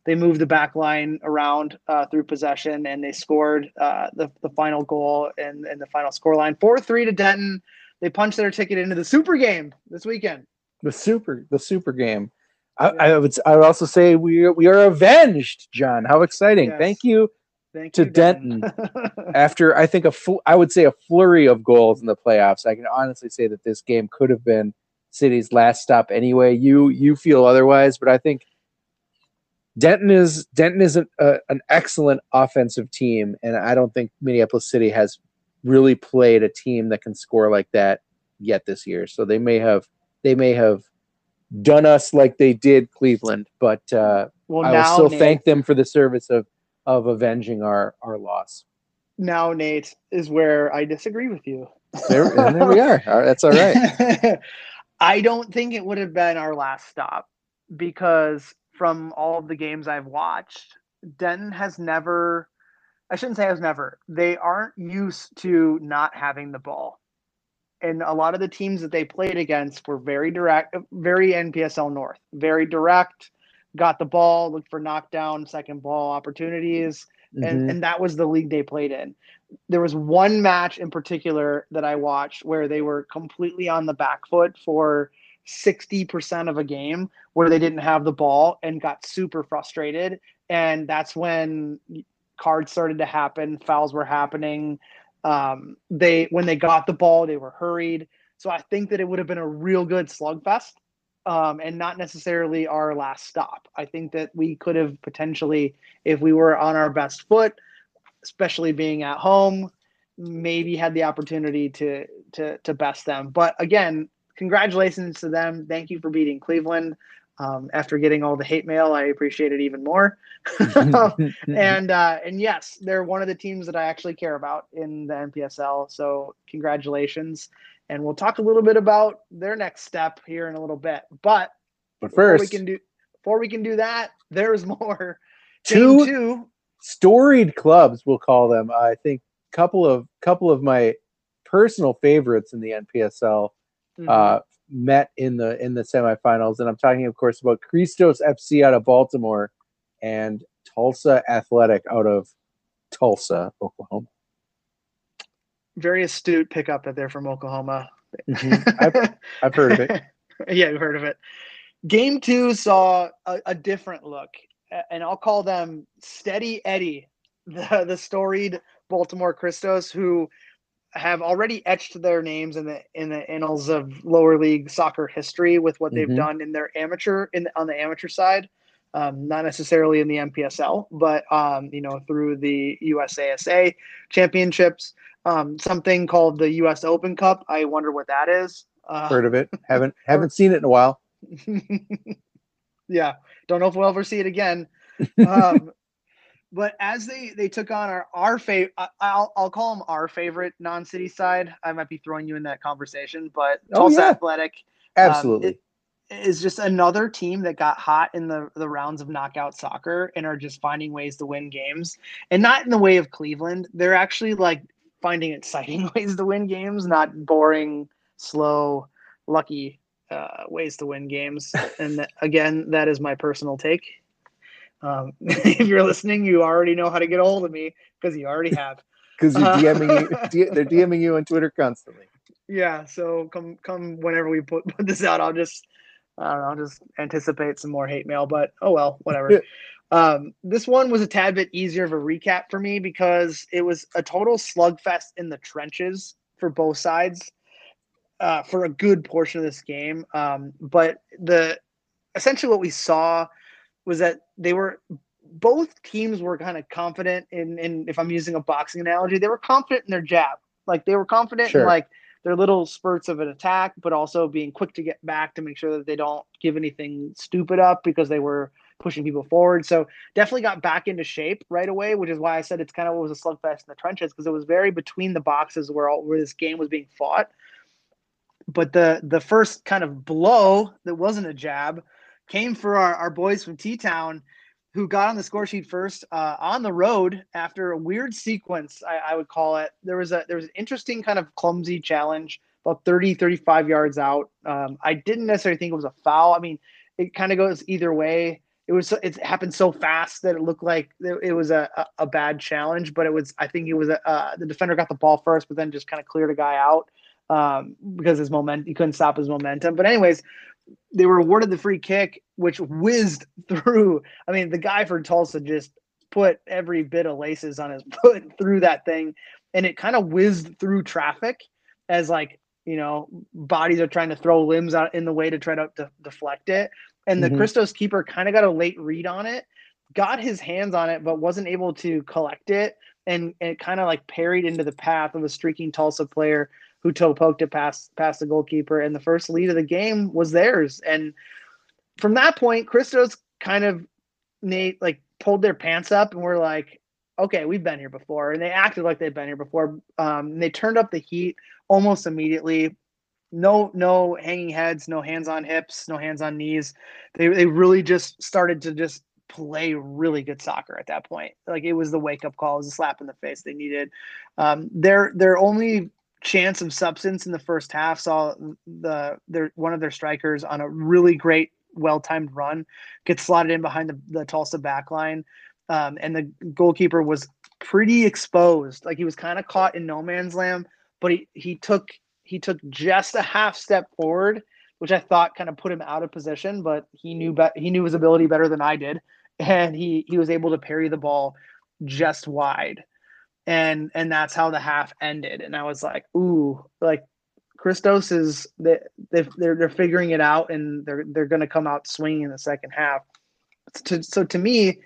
they moved the back line around uh, through possession and they scored uh, the, the final goal and, and the final score line 4-3 to Denton. They punched their ticket into the super game this weekend. The super the super game. I, I would I would also say we are, we are avenged, John. How exciting! Yes. Thank you. Thank To you, Denton. After I think a fl- I would say a flurry of goals in the playoffs, I can honestly say that this game could have been City's last stop anyway. You you feel otherwise, but I think Denton is Denton is an, uh, an excellent offensive team, and I don't think Minneapolis City has really played a team that can score like that yet this year. So they may have they may have done us like they did Cleveland, but uh, well, I will still Nate, thank them for the service of of avenging our our loss. now Nate is where I disagree with you. There, and there we are. All right, That's all right. I don't think it would have been our last stop because from all of the games I've watched, Denton has never, I shouldn't say has never, they aren't used to not having the ball. And a lot of the teams that they played against were very direct, very NPSL North, very direct, got the ball, looked for knockdown, second ball opportunities Mhm. and and that was the league they played in. There was one match in particular that I watched where they were completely on the back foot for 60% of a game where they didn't have the ball and got super frustrated and that's when cards started to happen, fouls were happening. Um, they when they got the ball, they were hurried. So I think that it would have been a real good slugfest um, and not necessarily our last stop. I think that we could have potentially, if we were on our best foot, especially being at home, maybe had the opportunity to to to best them. But again, congratulations to them. Thank you for beating Cleveland. Um, after getting all the hate mail, I appreciate it even more. and uh, and yes, they're one of the teams that I actually care about in the NPSL. So congratulations, and we'll talk a little bit about their next step here in a little bit. But but before we can do before we can do that, there's more. two two. storied clubs, we'll call them. I think couple of couple of my personal favorites in the NPSL Mhm. uh, met in the in the semifinals, and I'm talking, of course, about Christos FC out of Baltimore and Tulsa Athletic out of Tulsa, Oklahoma. very astute pickup that they're from Oklahoma. I've, I've heard of it. yeah, you've heard of it. Game two saw a, a different look, and I'll call them Steady Eddie, the, the storied Baltimore Christos, who have already etched their names in the in the annals of lower league soccer history with what they've Mhm. done in their amateur in on the amateur side. Um, not necessarily in the NPSL, but um, you know through the USASA championships, um, something called the US Open Cup. I wonder what that is. Uh, Heard of it? Haven't haven't seen it in a while. yeah, don't know if we'll ever see it again. Um, but as they they took on our our favorite, I'll I'll call them our favorite non-city side. I might be throwing you in that conversation, but Oh, Tulsa yeah. Athletic, Um, Absolutely. it- is just another team that got hot in the, the rounds of knockout soccer and are just finding ways to win games. And not in the way of Cleveland. They're actually like finding exciting ways to win games, not boring, slow, lucky uh, ways to win games. And again, that is my personal take. Um, if you're listening, you already know how to get a hold of me because you already have. Because you're DMing you, they're DMing you on Twitter constantly. Yeah, so come come whenever we put, put this out, I'll just I don't know, I'll just anticipate some more hate mail, but oh well, whatever. um, this one was a tad bit easier of a recap for me because it was a total slugfest in the trenches for both sides uh, for a good portion of this game. Um, but the essentially what we saw was that they were both teams were kind of confident in, in if I'm using a boxing analogy, they were confident in their jab. Like they were confident Sure. in like their little spurts of an attack, but also being quick to get back to make sure that they don't give anything stupid up because they were pushing people forward. So definitely got back into shape right away, which is why I said it's kind of what was a slugfest in the trenches because it was very between the boxes where all where this game was being fought. But the the first kind of blow that wasn't a jab came for our, our boys from T Town who got on the score sheet first uh, on the road after a weird sequence, I, I would call it. There was a there was an interesting kind of clumsy challenge about 30, 35 yards out. Um, I didn't necessarily think it was a foul. I mean, it kind of goes either way. It was it happened so fast that it looked like it was a, a, a bad challenge, but it was I think it was a, uh, the defender got the ball first, but then just kind of cleared a guy out um, because his moment he couldn't stop his momentum. But anyways, they were awarded the free kick, which whizzed through. I mean, the guy for Tulsa just put every bit of laces on his foot through that thing, and it kind of whizzed through traffic as like you know bodies are trying to throw limbs out in the way to try to, to deflect it. And the Mhm. Christos keeper kind of got a late read on it, got his hands on it, but wasn't able to collect it, and, and it kind of like parried into the path of a streaking Tulsa player who toe poked it past past the goalkeeper, and the first lead of the game was theirs. And from that point, Christos kind of Nate like pulled their pants up and were like, okay, we've been here before, and they acted like they've been here before. Um, they turned up the heat almost immediately. No, no hanging heads, no hands on hips, no hands on knees. They they really just started to just play really good soccer at that point. Like it was the wake up call, it was a slap in the face they needed. Um, their their only chance of substance in the first half saw the their one of their strikers on a really great well timed run get slotted in behind the, the Tulsa back line. Um, and the goalkeeper was pretty exposed. Like he was kind of caught in no man's land, but he, he took he took just a half step forward, which I thought kind of put him out of position, but he knew be- he knew his ability better than I did. And he he was able to parry the ball just wide and and that's how the half ended. And i was like ooh like christos is they, they're they're figuring it out and they're they're going to come out swinging in the second half. To, so to me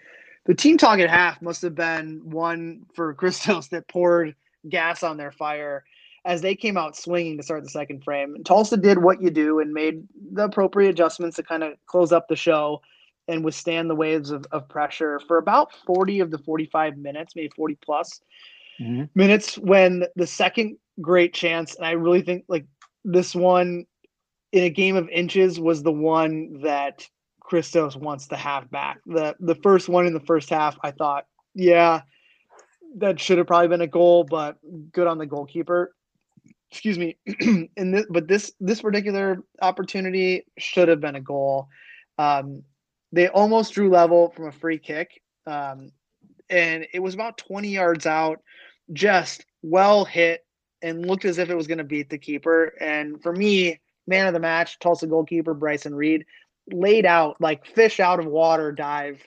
the team talk at half must have been one for christos that poured gas on their fire as they came out swinging to start the second frame. And tulsa did what you do and made the appropriate adjustments to kind of close up the show and withstand the waves of, of pressure for about 40 of the 45 minutes maybe 40 plus Mhm. minutes when the second great chance, and I really think like this one in a game of inches was the one that Christos wants to have back. The the first one in the first half, I thought, yeah, that should have probably been a goal, but good on the goalkeeper. Excuse me. in this, but this this particular opportunity should have been a goal. Um, they almost drew level from a free kick, um, and it was about 20 yards out just well hit and looked as if it was going to beat the keeper. And for me, man of the match, Tulsa goalkeeper Bryson Reed laid out like fish out of water dive.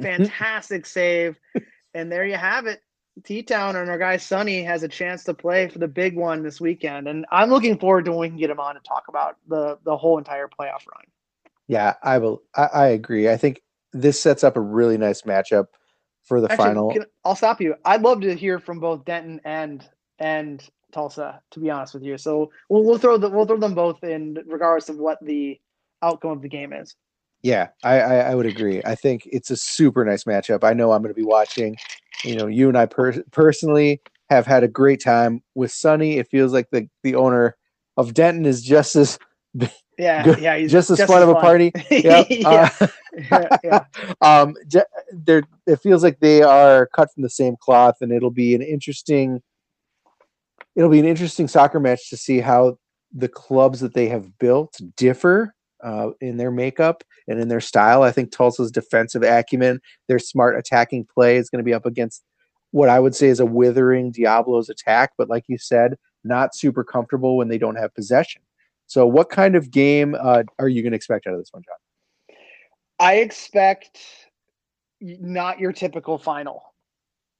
Fantastic save. And there you have it. T Town and our guy Sonny has a chance to play for the big one this weekend. And I'm looking forward to when we can get him on to talk about the the whole entire playoff run. Yeah, I will. I, I agree. I think this sets up a really nice matchup for the Actually, final. can- I'll stop you. I'd love to hear from both Denton and and Tulsa, to be honest with you. So we'll we'll throw the we'll throw them both in regardless of what the outcome of the game is. Yeah, I, I I would agree. I think it's a super nice matchup. I know I'm going to be watching. You know, you and I per- personally have had a great time with Sonny. It feels like the the owner of Denton is just as Yeah, Good. yeah, just as just fun as of a party. Yep. yeah, Uh, yeah, yeah. um, they're, it feels like they are cut from the same cloth, and it'll be an interesting. It'll be an interesting soccer match to see how the clubs that they have built differ uh, in their makeup and in their style. I think Tulsa's defensive acumen, their smart attacking play, is going to be up against what I would say is a withering Diablo's attack. But like you said, not super comfortable when they don't have possession. So, what kind of game uh, are you going to expect out of this one, John? I expect not your typical final.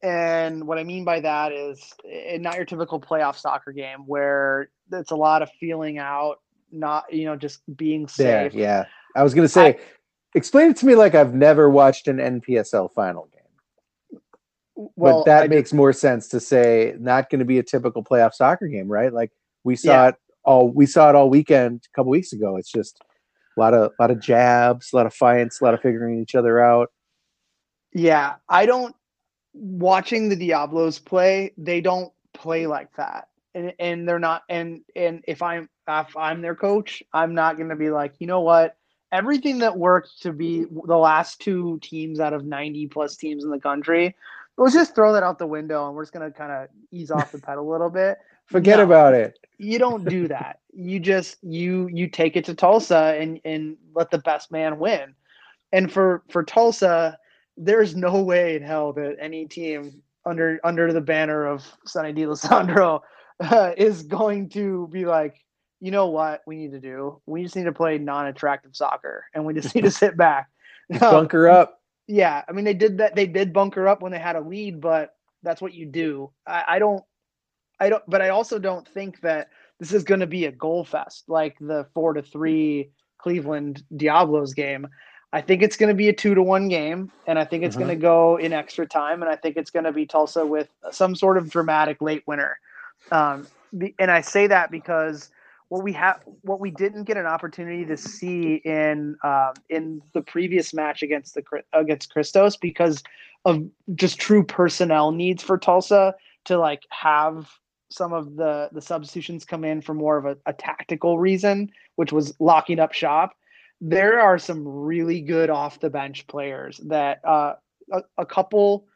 And what I mean by that is eh, not your typical playoff soccer game where it's a lot of feeling out, not, you know, just being Yeah, safe. yeah. I was going to say, explain it to me like I've never watched an NPSL final game. Well, but that I makes more sense to say not going to be a typical playoff soccer game, right? Like we saw Yeah. it all we saw it all weekend a couple weeks ago. It's just a lot of a lot of jabs, a lot of fights, a lot of figuring each other out. Yeah, I don't watching the Diablos play, they don't play like that. And and they're not and and if I'm if I'm their coach, I'm not going to be like, "You know what? Everything that worked to be the last two teams out of 90 plus teams in the country, let's just throw that out the window and we're just going to kind of ease off the pedal a little bit." Forget No. about it. you don't do that. You just you you take it to Tulsa and and let the best man win. And for for Tulsa, there's no way in hell that any team under under the banner of Sonny D'Alessandro uh, is going to be like, you know what we need to do? We just need to play non-attractive soccer, and we just need to sit back. Bunker up. yeah, I mean they did that. They did bunker up when they had a lead, but that's what you do. I, I don't, I don't. But I also don't think that this is going to be a goal fest like the four to three Cleveland Diablos game. I think it's going to be a two to one game, and I think it's Mhm. going to go in extra time, and I think it's going to be Tulsa with some sort of dramatic late winner. Um, the- and I say that because what we have, what we didn't get an opportunity to see in um, in the previous match against the against Christos because of just true personnel needs for Tulsa to like have some of the the substitutions come in for more of a, a tactical reason, which was locking up shop. There are some really good off the bench players that uh, a, a couple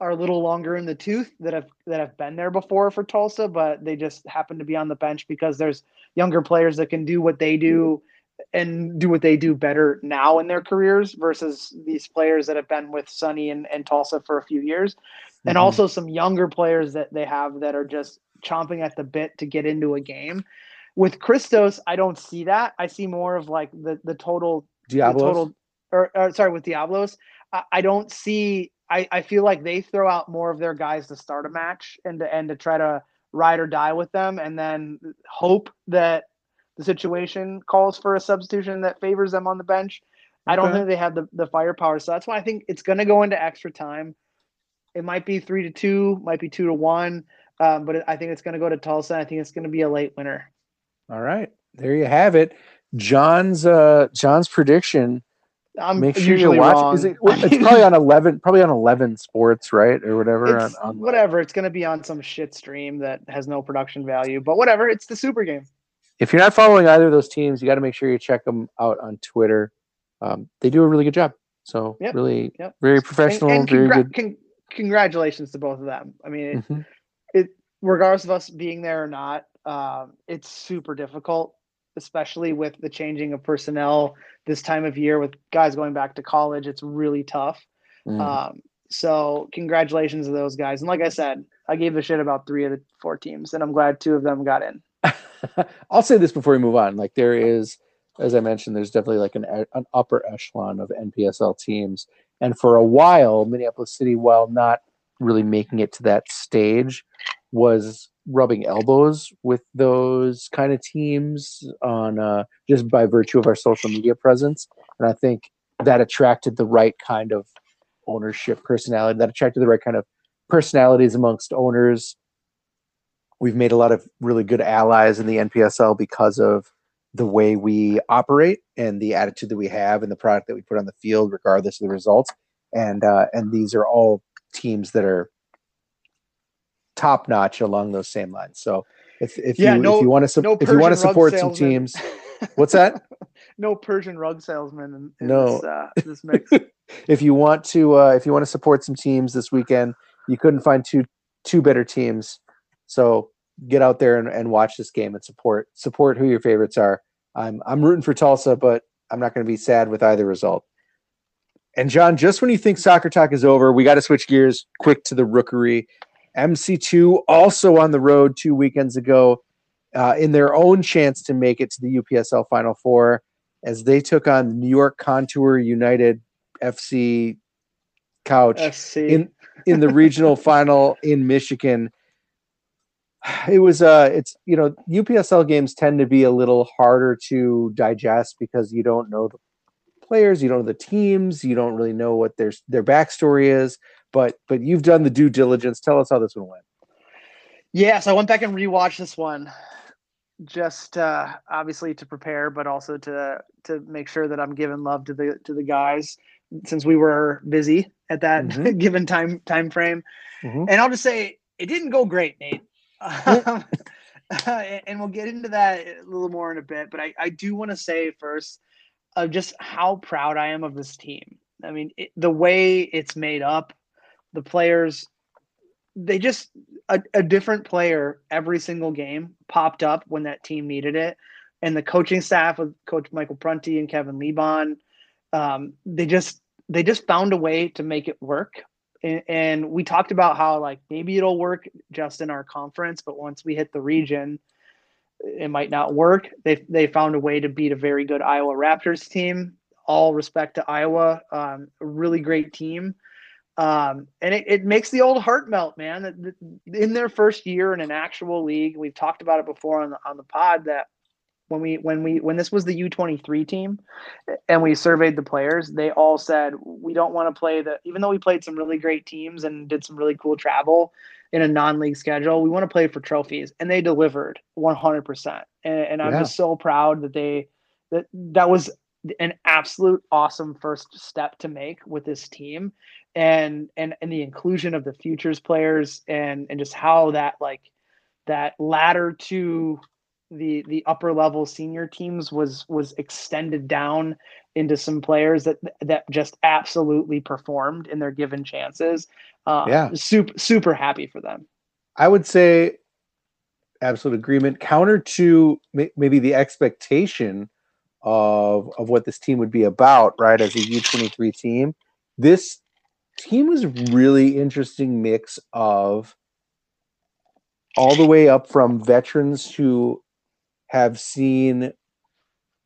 are a little longer in the tooth that have that have been there before for Tulsa, but they just happen to be on the bench because there's younger players that can do what they do and do what they do better now in their careers versus these players that have been with Sonny and, and Tulsa for a few years. And Mhm. also some younger players that they have that are just chomping at the bit to get into a game. With Christos, I don't see that. I see more of like the the total the total or, or sorry with Diablos. I, I don't see I, I feel like they throw out more of their guys to start a match and to and to try to ride or die with them and then hope that the situation calls for a substitution that favors them on the bench. I don't think they have the, the firepower. So that's why I think it's gonna go into extra time. It might be three to two, might be two to one. Um, but I think it's gonna go to Tulsa. I think it's gonna be a late winner. All right. There you have it. John's uh John's prediction. I'm Make sure you watch. it, it's probably on eleven, probably on eleven sports, right, or whatever. It's on whatever. It's gonna be on some shit stream that has no production value. But whatever. It's the super game. If you're not following either of those teams, you got to make sure you check them out on Twitter. Um, they do a really good job. So Yep, really, yep. very And, professional, and very congra- good. con- congratulations to both of them. I mean, it, Mhm. It regardless of us being there or not, um, it's super difficult, especially with the changing of personnel this time of year with guys going back to college. It's really tough. Mhm. Um, so congratulations to those guys. And like I said, I gave a shit about three of the four teams, and I'm glad two of them got in. I'll say this before we move on. Like there is, as I mentioned, there's definitely like an an upper echelon of NPSL teams, and for a while, Minneapolis City, while not really making it to that stage, was rubbing elbows with those kind of teams on uh, just by virtue of our social media presence, and I think that attracted the right kind of ownership personality. That attracted the right kind of personalities amongst owners we've made a lot of really good allies in the NPSL because of the way we operate and the attitude that we have and the product that we put on the field, regardless of the results. And uh, and these are all teams that are top notch along those same lines. So if if Yeah, you no- if you want to no if you want to support some teams, What's that? no Persian rug salesman in, in No. this, uh, this mix. if you want to uh, if you want to support some teams this weekend, you couldn't find two two better teams. So get out there and, and watch this game and support support who your favorites are. I'm I'm rooting for Tulsa, but I'm not going to be sad with either result. And John, just when you think soccer talk is over, we got to switch gears quick to the rookery. MC2 also on the road two weekends ago uh, in their own chance to make it to the UPSL Final Four as they took on the New York Contour United FC couch SC. in in the regional final in Michigan. It was uh it's you know UPSL games tend to be a little harder to digest because you don't know the players, you don't know the teams, you don't really know what their their backstory is. But but you've done the due diligence. Tell us how this one went. Yeah, so I went back and rewatched this one, just uh, obviously to prepare, but also to to make sure that I'm giving love to the to the guys since we were busy at that Mhm. given time time frame. Mhm. And I'll just say it didn't go great, Nate. Um, and we'll get into that a little more in a bit. But I, I do want to say first of just how proud I am of this team. I mean, it, the way it's made up, the players, they just a, a different player every single game popped up when that team needed it. And the coaching staff with Coach Michael Prunty and Kevin Liebon, um, they just they just found a way to make it work. And, and we talked about how like maybe it'll work just in our conference, but once we hit the region, it might not work. They they found a way to beat a very good Iowa Raptors team. All respect to Iowa, um, a really great team. Um, and it, it makes the old heart melt, man. In their first year in an actual league, we've talked about it before on the on the pod that when we when we when this was the U23 team and we surveyed the players, they all said we don't want to play the even though we played some really great teams and did some really cool travel in a non-league schedule, we want to play for trophies. And they delivered 100%. And, and I'm Yeah. just so proud that they that that was an absolute awesome first step to make with this team and and and the inclusion of the futures players and and just how that like that ladder to the the upper level senior teams was was extended down into some players that that just absolutely performed in their given chances. Uh, Yeah. super super happy for them. I would say absolute agreement. Counter to may- maybe the expectation of of what this team would be about, right? As a U twenty three team, this team was a really interesting mix of all the way up from veterans who have seen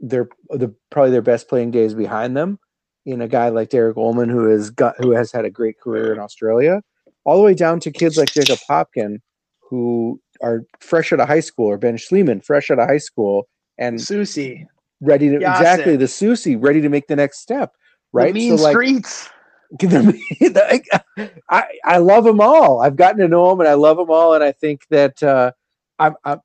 their the probably their best playing days behind them in a guy like Derek Ullman who has got who has had a great career in Australia, all the way down to kids like Jacob Hopkin who are fresh out of high school or Ben Schliemann fresh out of high school and Susie, ready to Yasek. exactly the Susie ready to make the next step. Right. the mean streets. I, I I love them all. I've gotten to know them, and I love them all. And I think that uh, I'm, I'm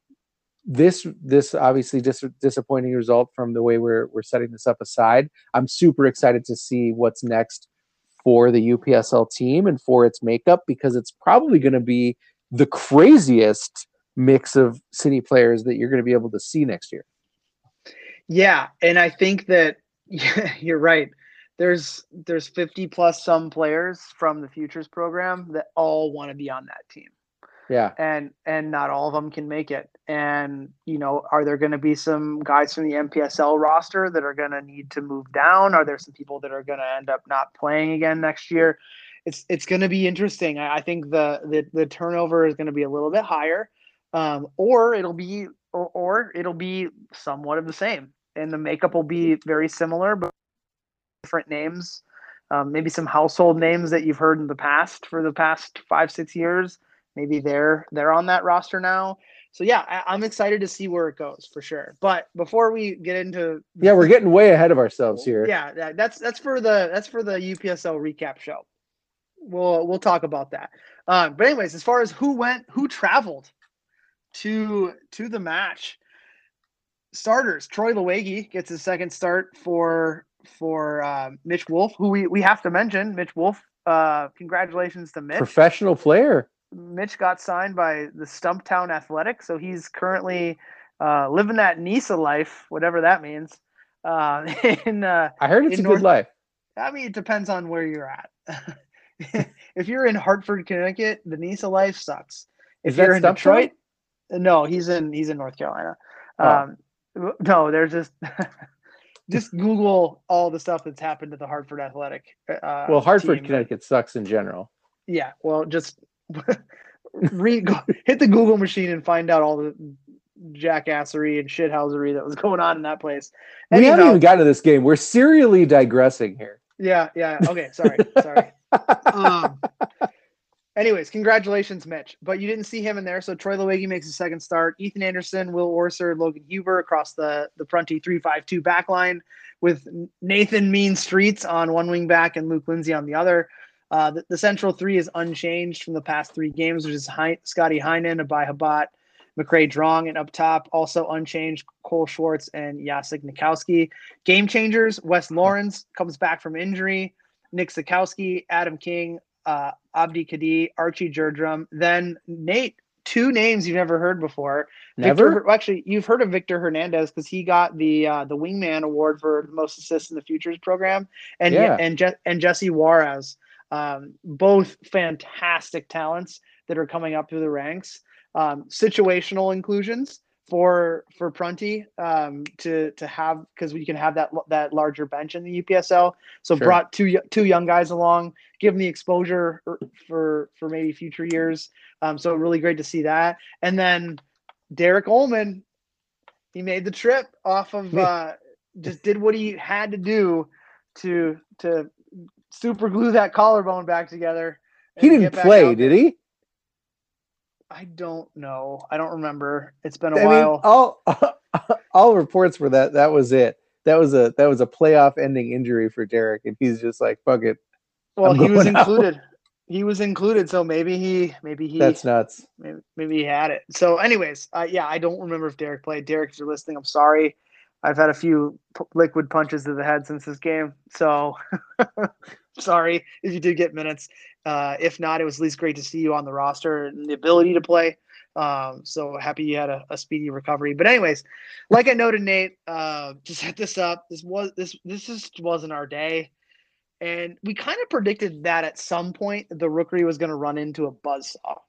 this this obviously dis- disappointing result from the way we're we're setting this up aside. I'm super excited to see what's next for the UPSL team and for its makeup because it's probably going to be the craziest mix of city players that you're going to be able to see next year. Yeah, and I think that yeah, you're right. There's there's 50 plus some players from the futures program that all want to be on that team. Yeah. and and not all of them can make it. And you know are there going to be some guys from the mpsl roster that are going to need to move down? Are there some people that are going to end up not playing again next year? It's it's going to be interesting. I, I think the, the the turnover is going to be a little bit higher um, or it'll be or, or it'll be somewhat of the same. And the makeup will be very similar but different names um, maybe some household names that you've heard in the past for the past five six years maybe they're they're on that roster now. So yeah, I, I'm excited to see where it goes for sure. But before we get into Yeah, we're getting way ahead of ourselves here. yeah, that's that's for the that's for the UPSL recap show. We'll we'll talk about that. Um, but anyways, as far as who went, who traveled to to the match, starters Troy Lewicki gets his second start for for uh, Mitch Wolf, who we we have to mention. Mitch Wolf, uh, congratulations to Mitch. Professional player. Mitch got signed by the Stumptown Athletic, so he's currently uh, living that NISA life, whatever that means. Uh, in uh, I heard it's a North- good life. I mean, it depends on where you're at. if you're in Hartford, Connecticut, the NISA life sucks. If Is that you're in? Detroit, no, he's in he's in North Carolina. Oh. Um, no, there's just just Google all the stuff that's happened to the Hartford Athletic. Uh, Well, Hartford, team. Connecticut sucks in general. Yeah, well, just read, go, hit the Google machine and find out all the jackassery and shithousery that was going on in that place. We haven't Anyhow- even gotten to this game. We're serially digressing here. Yeah, yeah. Okay, sorry, sorry. Um, anyways, congratulations, Mitch. But you didn't see him in there, so Troy Lewicki makes his second start. Ethan Anderson, Will Orser, Logan Huber across the the Prunty three five two back line with Nathan Mean Streets on one wing back and Luke Lindsay on the other. Uh, the, the central three is unchanged from the past three games, which is Hein- Scotty Heinen, Abai Habat, McCray Drong, and up top, also unchanged, Cole Schwartz and Jacek Nikowski. Game changers, Wes Lawrence comes back from injury, Nick Sikowski, Adam King, uh, Abdi Kadi, Archie Jerdrum. Then Nate, two names you've never heard before. Never? Victor, actually, you've heard of Victor Hernandez because he got the uh, the Wingman Award for the most assists in the Futures program, and Yeah. and Je- and Jesse Juarez, um, both fantastic talents that are coming up through the ranks. Um, situational inclusions for for Prunty um, to to have because we can have that that larger bench in the UPSL. So Sure. brought two two young guys along, give them the exposure for for, for maybe future years. Um, so really great to see that. And then Derek Ullman, he made the trip off of uh, just did what he had to do to to super glue that collarbone back together. He didn't play, did he? I don't know. I don't remember. It's been a I while. mean, all all reports were that that was it. That was a that was a playoff ending injury for Derek, and he's just like, "Fuck it, well, I'm he was out. included. He was included, so maybe he maybe he that's nuts." maybe, maybe he had it. So, anyways, uh, yeah, I don't remember if Derek played. Derek, if you're listening, I'm sorry. I've had a few p- liquid punches to the head since this game, so sorry if you did get minutes. Uh, if not, it was at least great to see you on the roster and the ability to play. Um, so happy you had a, a speedy recovery. But anyways, like I noted, Nate, uh, to set this up, this was this this just wasn't our day. And we kind of predicted that at some point the rookery was going to run into a buzzsaw.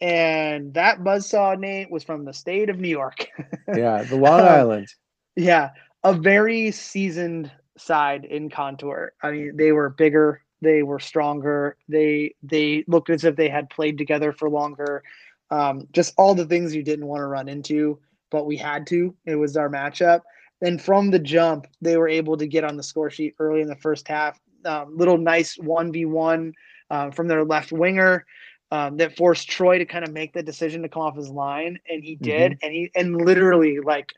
And that buzzsaw, Nate, was from the state of New York. Yeah, the Long Um, Island. Yeah, a very seasoned side in contour. I mean, they were bigger, they were stronger, they they looked as if they had played together for longer. Um, just all the things you didn't want to run into, but we had to. It was our matchup. And from the jump, they were able to get on the score sheet early in the first half. Um, little nice 1v1 uh, from their left winger um, that forced Troy to kind of make the decision to come off his line. And he did. And he, and literally, like,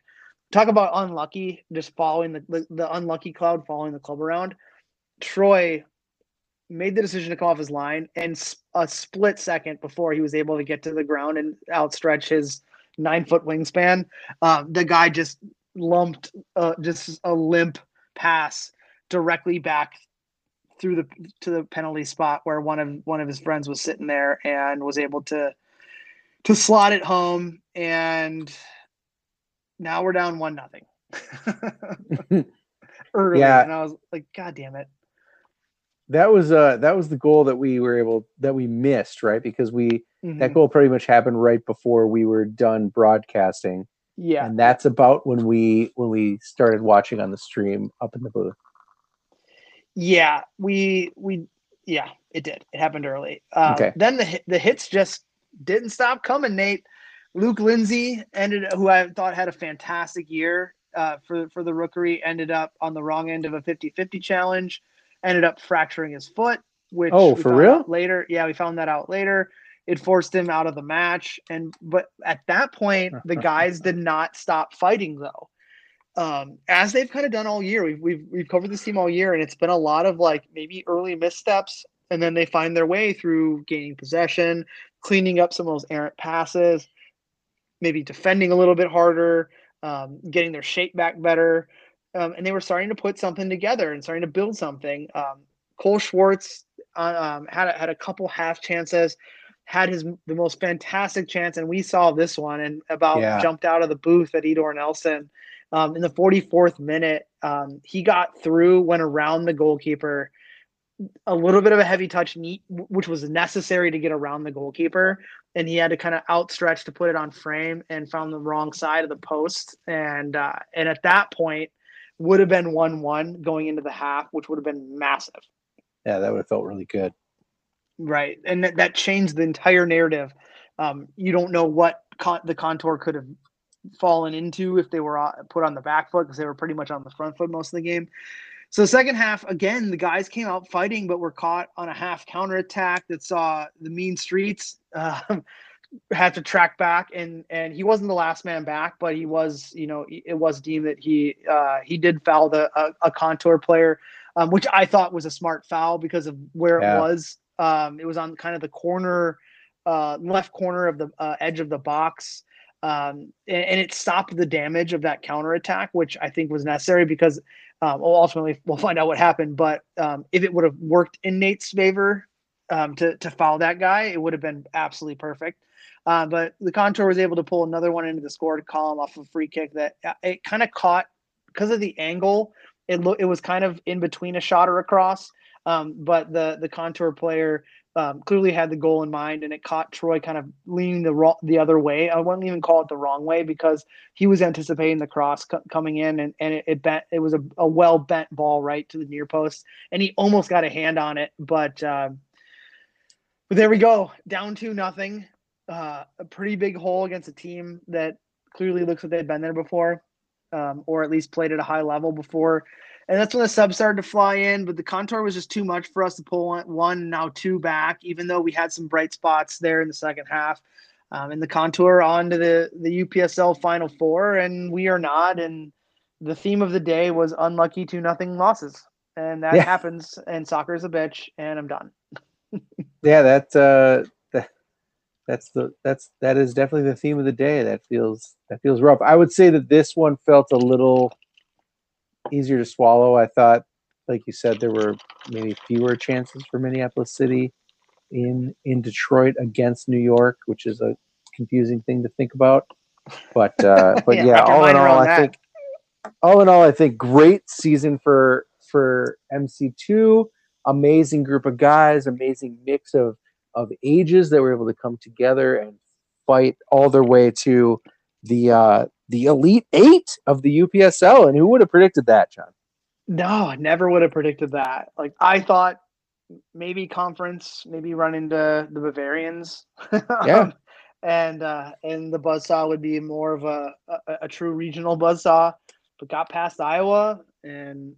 talk about unlucky, just following the, the, the unlucky cloud, following the club around. Troy made the decision to come off his line, and a split second before he was able to get to the ground and outstretch his nine foot wingspan, um, the guy just lumped uh, just a limp pass directly back through the to the penalty spot where one of one of his friends was sitting there and was able to to slot it home and now we're down one nothing early Yeah. and i was like god damn it That was uh that was the goal that we were able that we missed, right? Because we that Mhm. goal pretty much happened right before we were done broadcasting. yeah And that's about when we when we started watching on the stream up in the booth. Yeah, we we yeah, it did. It happened early. Uh, Okay. Then the the hits just didn't stop coming. Nate, Luke Lindsay ended, who I thought had a fantastic year uh, for for the rookery, ended up on the wrong end of a 50-50 challenge. Ended up fracturing his foot, which Oh, for real? Later, yeah, we found that out later. It forced him out of the match, and but at that point, the guys did not stop fighting though um, as they've kind of done all year. We've, we've we've covered this team all year, and it's been a lot of like maybe early missteps, and then they find their way through gaining possession, cleaning up some of those errant passes, maybe defending a little bit harder, um, getting their shape back better, um, and they were starting to put something together and starting to build something. Um, Cole Schwartz uh, um, had a, had a couple half chances. had his the most fantastic chance, and we saw this one and about Yeah. jumped out of the booth at Edor Nelson. Um, in the 44th minute, um, he got through, went around the goalkeeper, a little bit of a heavy touch, which was necessary to get around the goalkeeper, and he had to kind of outstretch to put it on frame, and found the wrong side of the post, and uh, and at that point, would have been one-one going into the half, which would have been massive. Yeah, that would have felt really good. Right, and that, that changed the entire narrative. Um, you don't know what con- the contour could have fallen into if they were uh, put on the back foot because they were pretty much on the front foot most of the game. So the second half, again, the guys came out fighting, but were caught on a half counter attack that saw the mean streets uh, had to track back, and and he wasn't the last man back, but he was, you know, it was deemed that he uh, he did foul the a, a contour player, um, which I thought was a smart foul because of where Yeah. it was. Um, it was on kind of the corner, uh, left corner of the uh, edge of the box. Um, and, and it stopped the damage of that counter attack, which I think was necessary because um, well, ultimately we'll find out what happened. But um, if it would have worked in Nate's favor um, to to foul that guy, it would have been absolutely perfect. Uh, but the contour was able to pull another one into the scored column off a free kick that uh, it kind of caught because of the angle. It lo- it was kind of in between a shot or a cross, um, but the the contour player um, clearly had the goal in mind, and it caught Troy kind of leaning the the other way. I wouldn't even call it the wrong way because he was anticipating the cross co- coming in, and, and it, it bent. It was a, a well bent ball right to the near post, and he almost got a hand on it, but uh, but there we go, down to nothing. Uh, a pretty big hole against a team that clearly looks like they've been there before, um, or at least played at a high level before. And that's when the subs started to fly in, but the contour was just too much for us to pull one, now two back, even though we had some bright spots there in the second half. Um, and the contour onto the, the UPSL Final Four, and we are not. And the theme of the day was unlucky two nothing losses. And that Yeah. happens, and soccer is a bitch, and I'm done. Yeah, that uh, that that's the that's that is definitely the theme of the day. That feels that feels rough. I would say that this one felt a little easier to swallow. I thought, like you said, there were maybe fewer chances for Minneapolis City in in Detroit against New York, which is a confusing thing to think about. But uh, but Yeah, yeah, all in all, I that. think all in all, I think great season for for MC two. Amazing group of guys, amazing mix of of ages that were able to come together and fight all their way to the uh, the elite eight of the UPSL. And who would have predicted that, John? No, I never would have predicted that. Like I thought maybe conference, maybe run into the Bavarians. Yeah. And uh and the buzzsaw would be more of a, a a true regional buzzsaw, but got past Iowa and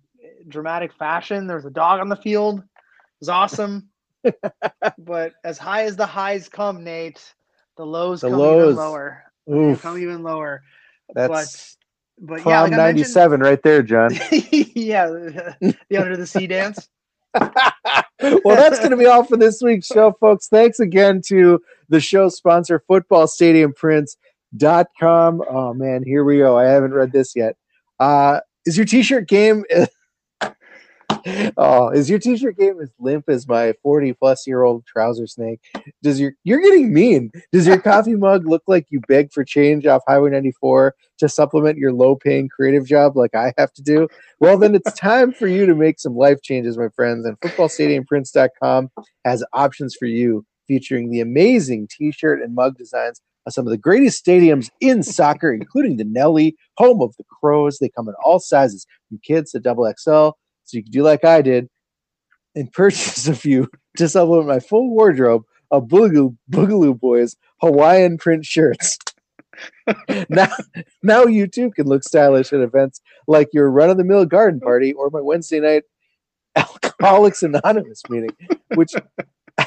dramatic fashion. There's a dog on the field. It was awesome. but as high as the highs come, Nate, the lows The come lows. even lower. Oof, come even lower. that's But but yeah, like I ninety mentioned, right there, John. yeah, the, under the sea dance. well, that's going to be all for this week's show, folks. Thanks again to the show sponsor, footballstadiumprints.com. Oh, man, here we go. I haven't read this yet. Uh, is your t shirt game. oh, is your t-shirt game as limp as my 40 plus year old trouser snake? Does your you're getting mean? Does your coffee mug look like you beg for change off Highway 94 to supplement your low paying creative job like I have to do? Well, then it's time for you to make some life changes, my friends. And footballstadiumprints.com has options for you featuring the amazing t-shirt and mug designs of some of the greatest stadiums in soccer, including the Nelly, home of the Crows. They come in all sizes, from kids to double XL. So you can do like I did and purchase a few to supplement my full wardrobe of Boogaloo, Boogaloo Boys Hawaiian print shirts. now, now you too can look stylish at events like your run-of-the-mill garden party or my Wednesday night Alcoholics Anonymous meeting, which I'm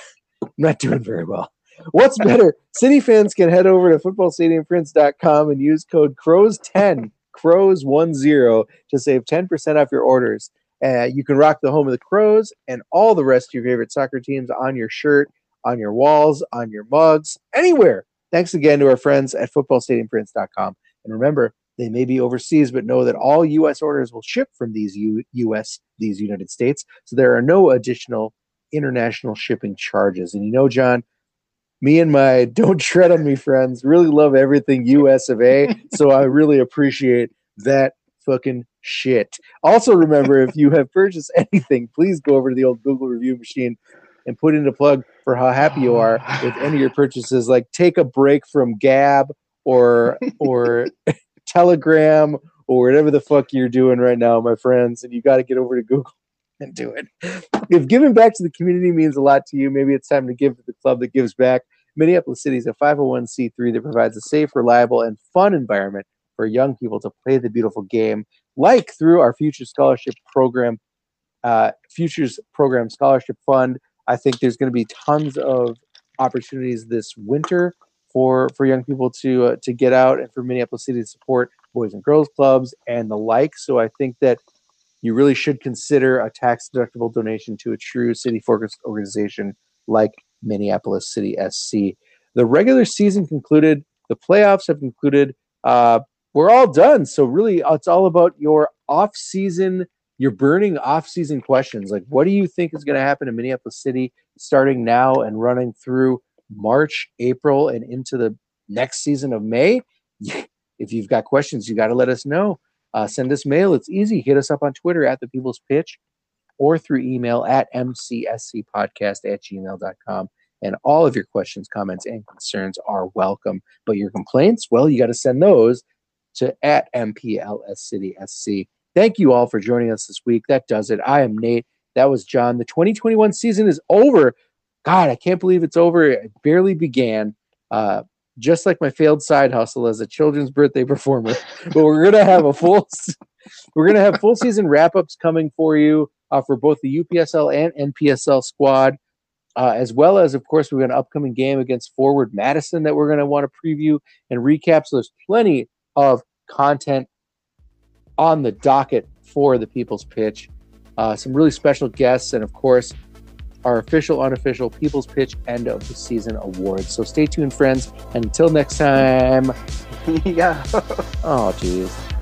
not doing very well. What's better? City fans can head over to footballstadiumprints.com and use code CROWS10, CROWS10 to save 10% off your orders. Uh, you can rock the home of the Crows and all the rest of your favorite soccer teams on your shirt, on your walls, on your mugs, anywhere. Thanks again to our friends at footballstadiumprints.com. And remember, they may be overseas, but know that all U.S. orders will ship from these U- U.S. these United States, so there are no additional international shipping charges. And you know, John, me and my don't tread on me friends really love everything US of A. so I really appreciate that fucking shit. Also, remember if you have purchased anything, please go over to the old Google review machine and put in a plug for how happy you are with any of your purchases. Like take a break from Gab or or Telegram or whatever the fuck you're doing right now, my friends, and you got to get over to Google and do it. If giving back to the community means a lot to you, maybe it's time to give to the club that gives back. Minneapolis City is a 501c3 that provides a safe, reliable, and fun environment for young people to play the beautiful game, like through our Future Scholarship Program, uh, Futures Program Scholarship Fund. I think there's going to be tons of opportunities this winter for for young people to uh, to get out and for Minneapolis City to support boys and girls clubs and the like. So I think that you really should consider a tax deductible donation to a true city focused organization like Minneapolis City SC. The regular season concluded. The playoffs have concluded. Uh, we're all done. So really, it's all about your off season. You're burning off season questions. Like, what do you think is going to happen in Minneapolis City starting now and running through March, April, and into the next season of May? If you've got questions, you got to let us know. Uh, send us mail. It's easy. Hit us up on Twitter at the People's Pitch or through email at mcscpodcast at gmail.com. And all of your questions, comments, and concerns are welcome. But your complaints, well, you got to send those to at MPLS City SC. Thank you all for joining us this week. That does it. I am Nate. That was John. The 2021 season is over. God, I can't believe it's over. It barely began. Uh, just like my failed side hustle as a children's birthday performer. but we're gonna have a full we're gonna have full season wrap ups coming for you uh, for both the UPSL and NPSL squad, uh, as well as of course we've got an upcoming game against Forward Madison that we're gonna want to preview and recap. So there's plenty of content on the docket for the People's Pitch. Uh, some really special guests, and of course, our official, unofficial People's Pitch End of the Season Awards. So stay tuned, friends. And until next time. yeah. oh, jeez.